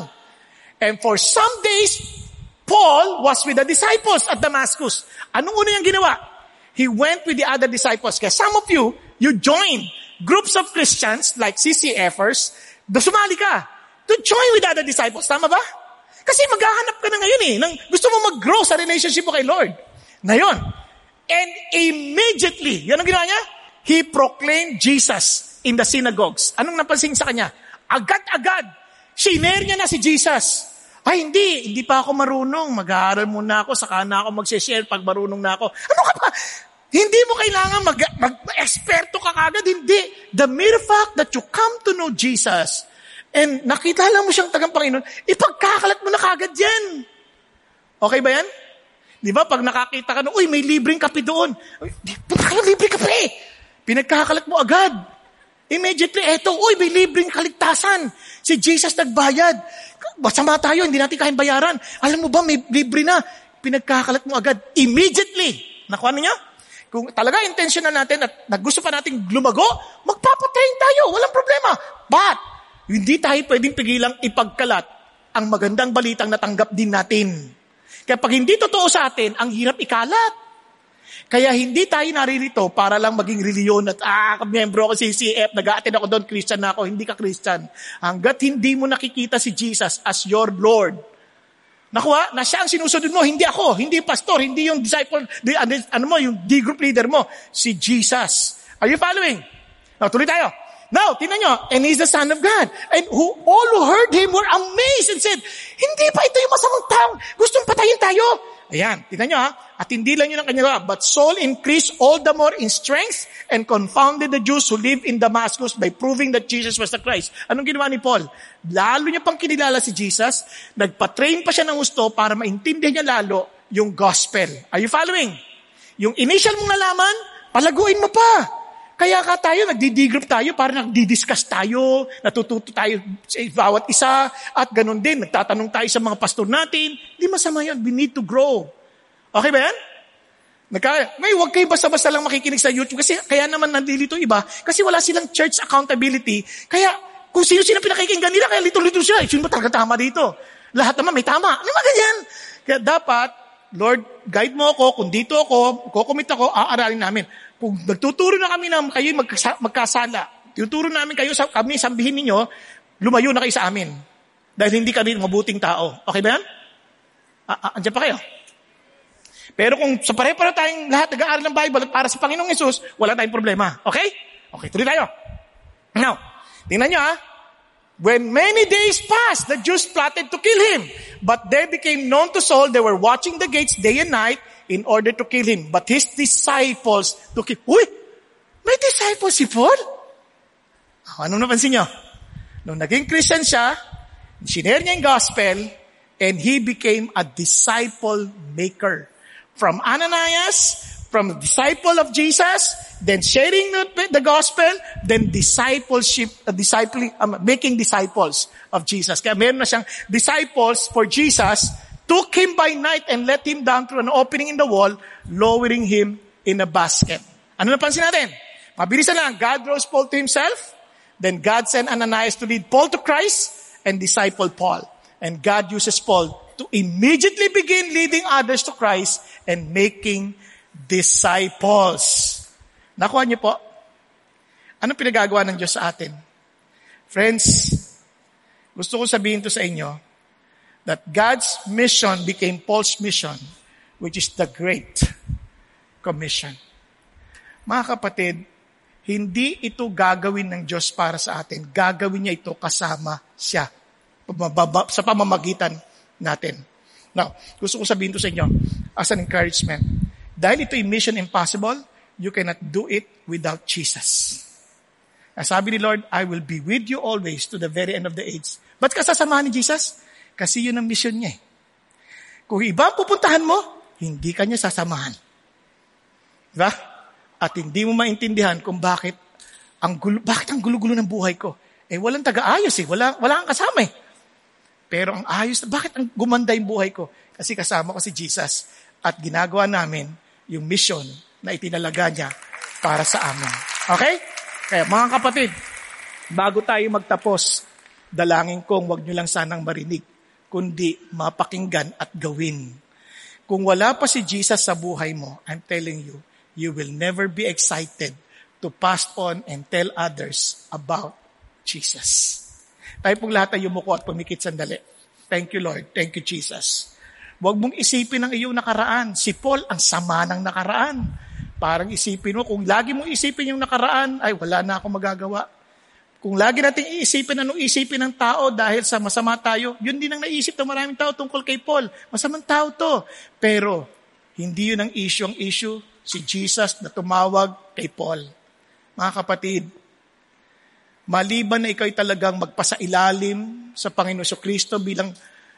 And for some days, Paul was with the disciples at Damascus. Anong una niyang ginawa? He went with the other disciples. Kaya some of you, you join groups of Christians like CCFers, sumali ka to join with other disciples. Tama ba? Kasi maghahanap ka na ngayon eh. Nang gusto mo mag-grow sa relationship mo kay Lord. Ngayon. And immediately, yan ang ginawa niya? He proclaimed Jesus in the synagogues. Anong napansin sa kanya? Agad-agad, shinare niya na si Jesus. Ay, hindi. Hindi pa ako marunong. Mag-aaral muna ako, saka na ako mag-share pag marunong na ako. Ano ka ba? Hindi mo kailangan mag- mag-eksperto ka kagad. Hindi. The mere fact that you come to know Jesus and nakita lang mo siyang tagang Panginoon, ipagkakalat mo na kagad yan. Okay ba yan? Di ba? Pag nakakita ka na, uy, may libreng kape doon. Punta ka ng libreng kape. Pinagkakalat mo agad. Immediately, eto, uy, may libreng kaligtasan. Si Jesus nagbayad. Masama tayo, hindi natin kayang bayaran. Alam mo ba, may libre na. Pinagkakalat mo agad. Immediately. Nakuha niya? Kung talaga intentional natin at gusto pa nating lumago, magpapatayin tayo. Walang problema. But, hindi tayo pwedeng pigilang ipagkalat ang magandang balitang natanggap din natin. Kaya pag hindi totoo sa atin, ang hirap ikalat. Kaya hindi tayo naririto para lang maging reliyon at ah, miyembro ako sa CCF, nag-a-attend ako doon, Christian na ako, hindi ka Christian. Hanggat hindi mo nakikita si Jesus as your Lord. Nakuha, na siya ang sinusunod mo, hindi ako, hindi pastor, hindi yung disciple, di, ano, ano mo, yung D-group leader mo, si Jesus. Are you following? Now, tuloy tayo. Now, tinan nyo, and he's the Son of God. And who, all who heard him were amazed and said, hindi pa ito yung masamang taong gustong patayin tayo. Ayan, tingnan nyo ha. At hindi lang yun ang kanya But Saul increased all the more in strength and confounded the Jews who lived in Damascus by proving that Jesus was the Christ. Anong ginawa ni Paul? Lalo niya pang kinilala si Jesus. Nagpa-train pa siya ng gusto para maintindihan niya lalo yung gospel. Are you following? Yung initial mong nalaman, palaguin mo pa. Kaya ka tayo, nagdi-group tayo para nagdi-discuss tayo, natututo tayo sa bawat isa, at ganun din, nagtatanong tayo sa mga pastor natin. Hindi masama yan. We need to grow. Okay ba yan? Nagka, may huwag kayo basta-basta lang makikinig sa YouTube kasi kaya naman nandilito iba kasi wala silang church accountability. Kaya kung sino-sino pinakikinggan nila, kaya lito-lito sila. Sino ba talaga tama dito? Lahat naman may tama. Ano ba ganyan? Kaya dapat, Lord, guide mo ako. Kung dito ako, kukumit ako, aaralin namin. Kung nagtuturo na kami na kayo magkasa, magkasala, tuturo namin kayo, sa, kami sambihin ninyo, lumayo na kayo sa amin. Dahil hindi kami mabuting tao. Okay ba yan? Ah, ah, andyan pa kayo? Pero kung sa pare-pare tayong lahat nag-aaral ng Bible at para sa Panginoong Yesus, wala tayong problema. Okay? Okay, tuloy tayo. Now, tingnan nyo ha. When many days passed, the Jews plotted to kill him. But there became known to Saul, they were watching the gates day and night in order to kill him. But his disciples took him. Uy! May disciples si Paul? Oh, anong napansin nyo? Nung naging Christian siya, sinare niya yung gospel, and he became a disciple maker. From Ananias, from disciple of Jesus, then sharing the, gospel, then discipleship, uh, disciple, um, making disciples of Jesus. Kaya meron na siyang disciples for Jesus, took him by night and let him down through an opening in the wall, lowering him in a basket. Ano napansin natin? Mabilis na lang, God rose Paul to himself, then God sent Ananias to lead Paul to Christ and disciple Paul. And God uses Paul to immediately begin leading others to Christ and making disciples. Nakuha niyo po? Anong pinagagawa ng Diyos sa atin? Friends, gusto ko sabihin to sa inyo that God's mission became Paul's mission, which is the Great Commission. Mga kapatid, hindi ito gagawin ng Diyos para sa atin. Gagawin niya ito kasama siya sa pamamagitan natin. Now, gusto ko sabihin to sa inyo as an encouragement. Dahil ito ay mission impossible, you cannot do it without Jesus. Ang sabi ni Lord, I will be with you always to the very end of the age. Ba't ka sasamahan ni Jesus? Kasi yun ang mission niya eh. Kung iba ang pupuntahan mo, hindi ka niya sasamahan. Diba? At hindi mo maintindihan kung bakit ang gulo, bakit ang gulo-gulo ng buhay ko. Eh, walang taga-ayos eh. Wala, wala kang kasama eh. Pero ang ayos, bakit ang gumanda yung buhay ko? Kasi kasama ko si Jesus. At ginagawa namin yung mission na itinalaga niya para sa amin. Okay? Kaya mga kapatid, bago tayo magtapos, dalangin kong wag nyo lang sanang marinig, kundi mapakinggan at gawin. Kung wala pa si Jesus sa buhay mo, I'm telling you, you will never be excited to pass on and tell others about Jesus. Tayo pong lahat ay yumuko at pumikit sandali. Thank you, Lord. Thank you, Jesus. Huwag mong isipin ang iyong nakaraan. Si Paul, ang sama ng nakaraan. Parang isipin mo, kung lagi mong isipin yung nakaraan, ay wala na akong magagawa. Kung lagi nating iisipin anong isipin ng tao dahil sa masama tayo, yun din ang naisip ng maraming tao tungkol kay Paul. Masamang tao to. Pero, hindi yun ang issue. Ang issue, si Jesus na tumawag kay Paul. Mga kapatid, maliban na ikaw'y talagang magpasailalim sa Panginoon Kristo bilang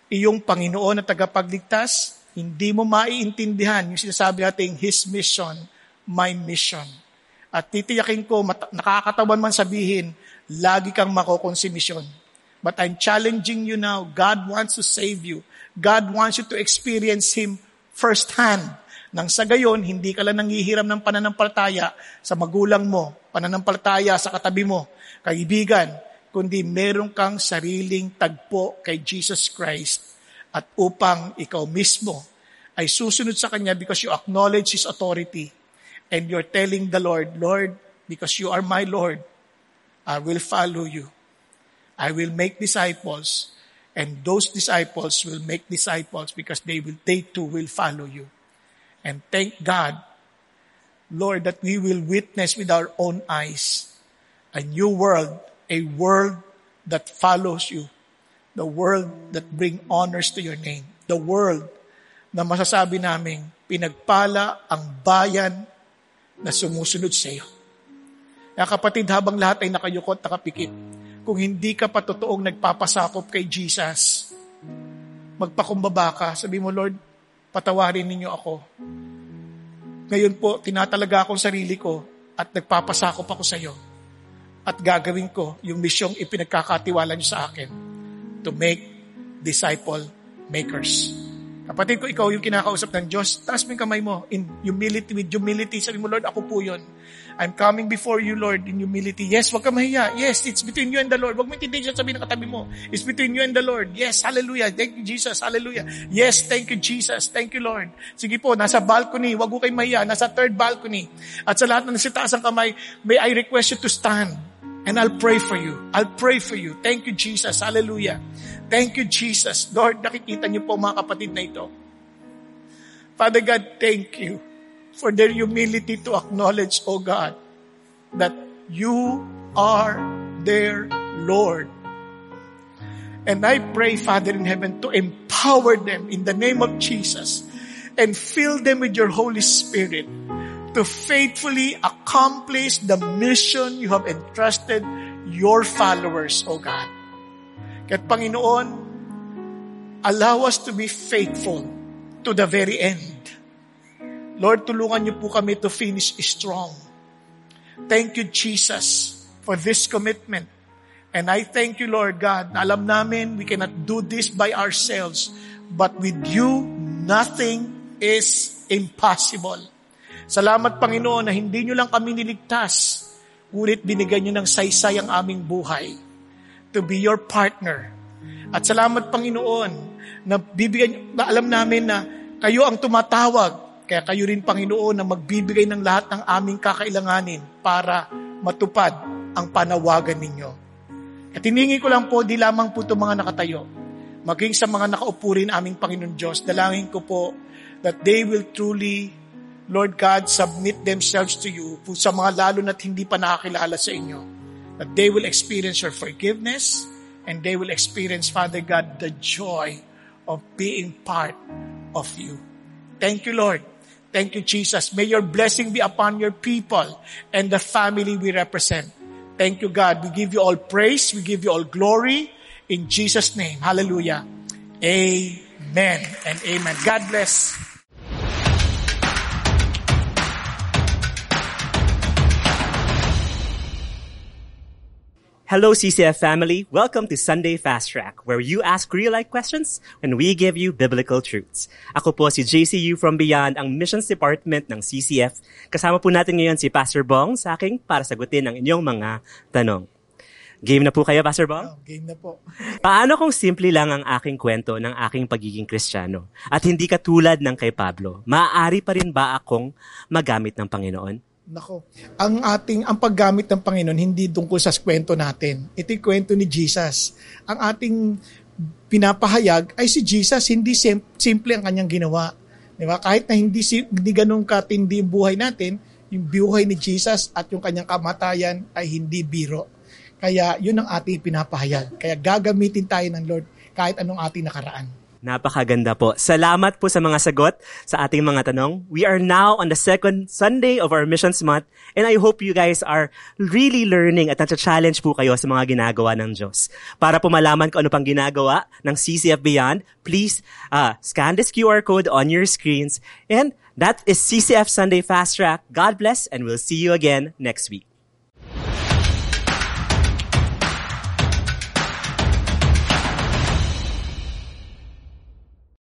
iyong Panginoon at tagapagligtas, hindi mo maiintindihan yung sinasabi nating His mission, my mission. At titiyakin ko, nakakatawan man sabihin, lagi kang makokonsumisyon. But I'm challenging you now, God wants to save you. God wants you to experience Him firsthand. Nang sa gayon, hindi ka lang nangihiram ng pananampalataya sa magulang mo, pananampalataya sa katabi mo, kaibigan, kundi meron kang sariling tagpo kay Jesus Christ at upang ikaw mismo ay susunod sa Kanya because you acknowledge His authority and you're telling the Lord, Lord, because you are my Lord, I will follow you. I will make disciples and those disciples will make disciples because they will, they too will follow you. And thank God, Lord, that we will witness with our own eyes a new world, a world that follows you, the world that bring honors to your name, the world na masasabi namin, pinagpala ang bayan na sumusunod sa iyo. Kaya kapatid, habang lahat ay nakayukot, nakapikit, kung hindi ka pa totoong nagpapasakop kay Jesus, magpakumbaba ka, sabi mo, Lord, patawarin ninyo ako. Ngayon po, tinatalaga akong sarili ko at nagpapasakop ako sa iyo. At gagawin ko yung misyong ipinagkakatiwala niyo sa akin to make disciple makers. Kapatid ko, ikaw yung kinakausap ng Diyos, taas mo yung kamay mo in humility, with humility. Sabi mo, Lord, ako po yun. I'm coming before you, Lord, in humility. Yes, wag ka mahiya. Yes, it's between you and the Lord. Wag mo intindihin siya sabihin ng katabi mo. It's between you and the Lord. Yes, hallelujah. Thank you, Jesus. Hallelujah. Yes, thank you, Jesus. Thank you, Lord. Sige po, nasa balcony. Wag ko kayo mahiya. Nasa third balcony. At sa lahat na nasa taas ang kamay, may I request you to stand. And I'll pray for you. I'll pray for you. Thank you, Jesus. Hallelujah. Thank you, Jesus. Lord, nakikita niyo po mga kapatid na ito. Father God, thank you for their humility to acknowledge, O God, that you are their Lord. And I pray, Father in heaven, to empower them in the name of Jesus and fill them with your Holy Spirit to faithfully accomplish the mission you have entrusted your followers, O God. Kahit Panginoon, allow us to be faithful to the very end. Lord, tulungan niyo po kami to finish strong. Thank you, Jesus, for this commitment. And I thank you, Lord God, alam namin we cannot do this by ourselves, but with you, nothing is impossible. Salamat, Panginoon, na hindi nyo lang kami niligtas, ngunit binigyan nyo ng saysay ang aming buhay to be your partner. At salamat, Panginoon, na bibigyan, na alam namin na kayo ang tumatawag, kaya kayo rin Panginoon na magbibigay ng lahat ng aming kakailanganin para matupad ang panawagan ninyo. At hiningi ko lang po, di lamang po itong mga nakatayo, maging sa mga nakaupo rin aming Panginoon Diyos, dalangin ko po that they will truly, Lord God, submit themselves to you po sa mga lalo na't hindi pa nakakilala sa inyo. That they will experience your forgiveness and they will experience, Father God, the joy of being part of you. Thank you, Lord. Thank you, Jesus. May your blessing be upon your people and the family we represent. Thank you, God. We give you all praise. We give you all glory. In Jesus' name. Hallelujah. Amen and amen. God bless. Hello, CCF family. Welcome to Sunday Fast Track, where you ask real-life questions and we give you biblical truths. Ako po si JCU from Beyond, ang Missions Department ng CCF. Kasama po natin ngayon si Pastor Bong sa akin para sagutin ang inyong mga tanong. Game na po kayo, Pastor Bong? Oh, game na po. Paano kung simple lang ang aking kwento ng aking pagiging kristyano at hindi katulad ng kay Pablo? Maaari pa rin ba akong magamit ng Panginoon? Nako, ang ating ang paggamit ng Panginoon hindi tungkol sa kwento natin. Ito'y kwento ni Jesus. Ang ating pinapahayag ay si Jesus, hindi sim- simple ang kanyang ginawa. Di ba? Kahit na hindi, hindi ganun katindi yung buhay natin, yung buhay ni Jesus at yung kanyang kamatayan ay hindi biro. Kaya yun ang ating pinapahayag. Kaya gagamitin tayo ng Lord kahit anong ating nakaraan. Napakaganda po. Salamat po sa mga sagot sa ating mga tanong. We are now on the second Sunday of our Missions Month and I hope you guys are really learning at nasa-challenge po kayo sa mga ginagawa ng Diyos. Para po malaman kung ano pang ginagawa ng CCF Beyond, please uh, scan this QR code on your screens and that is CCF Sunday Fast Track. God bless and we'll see you again next week.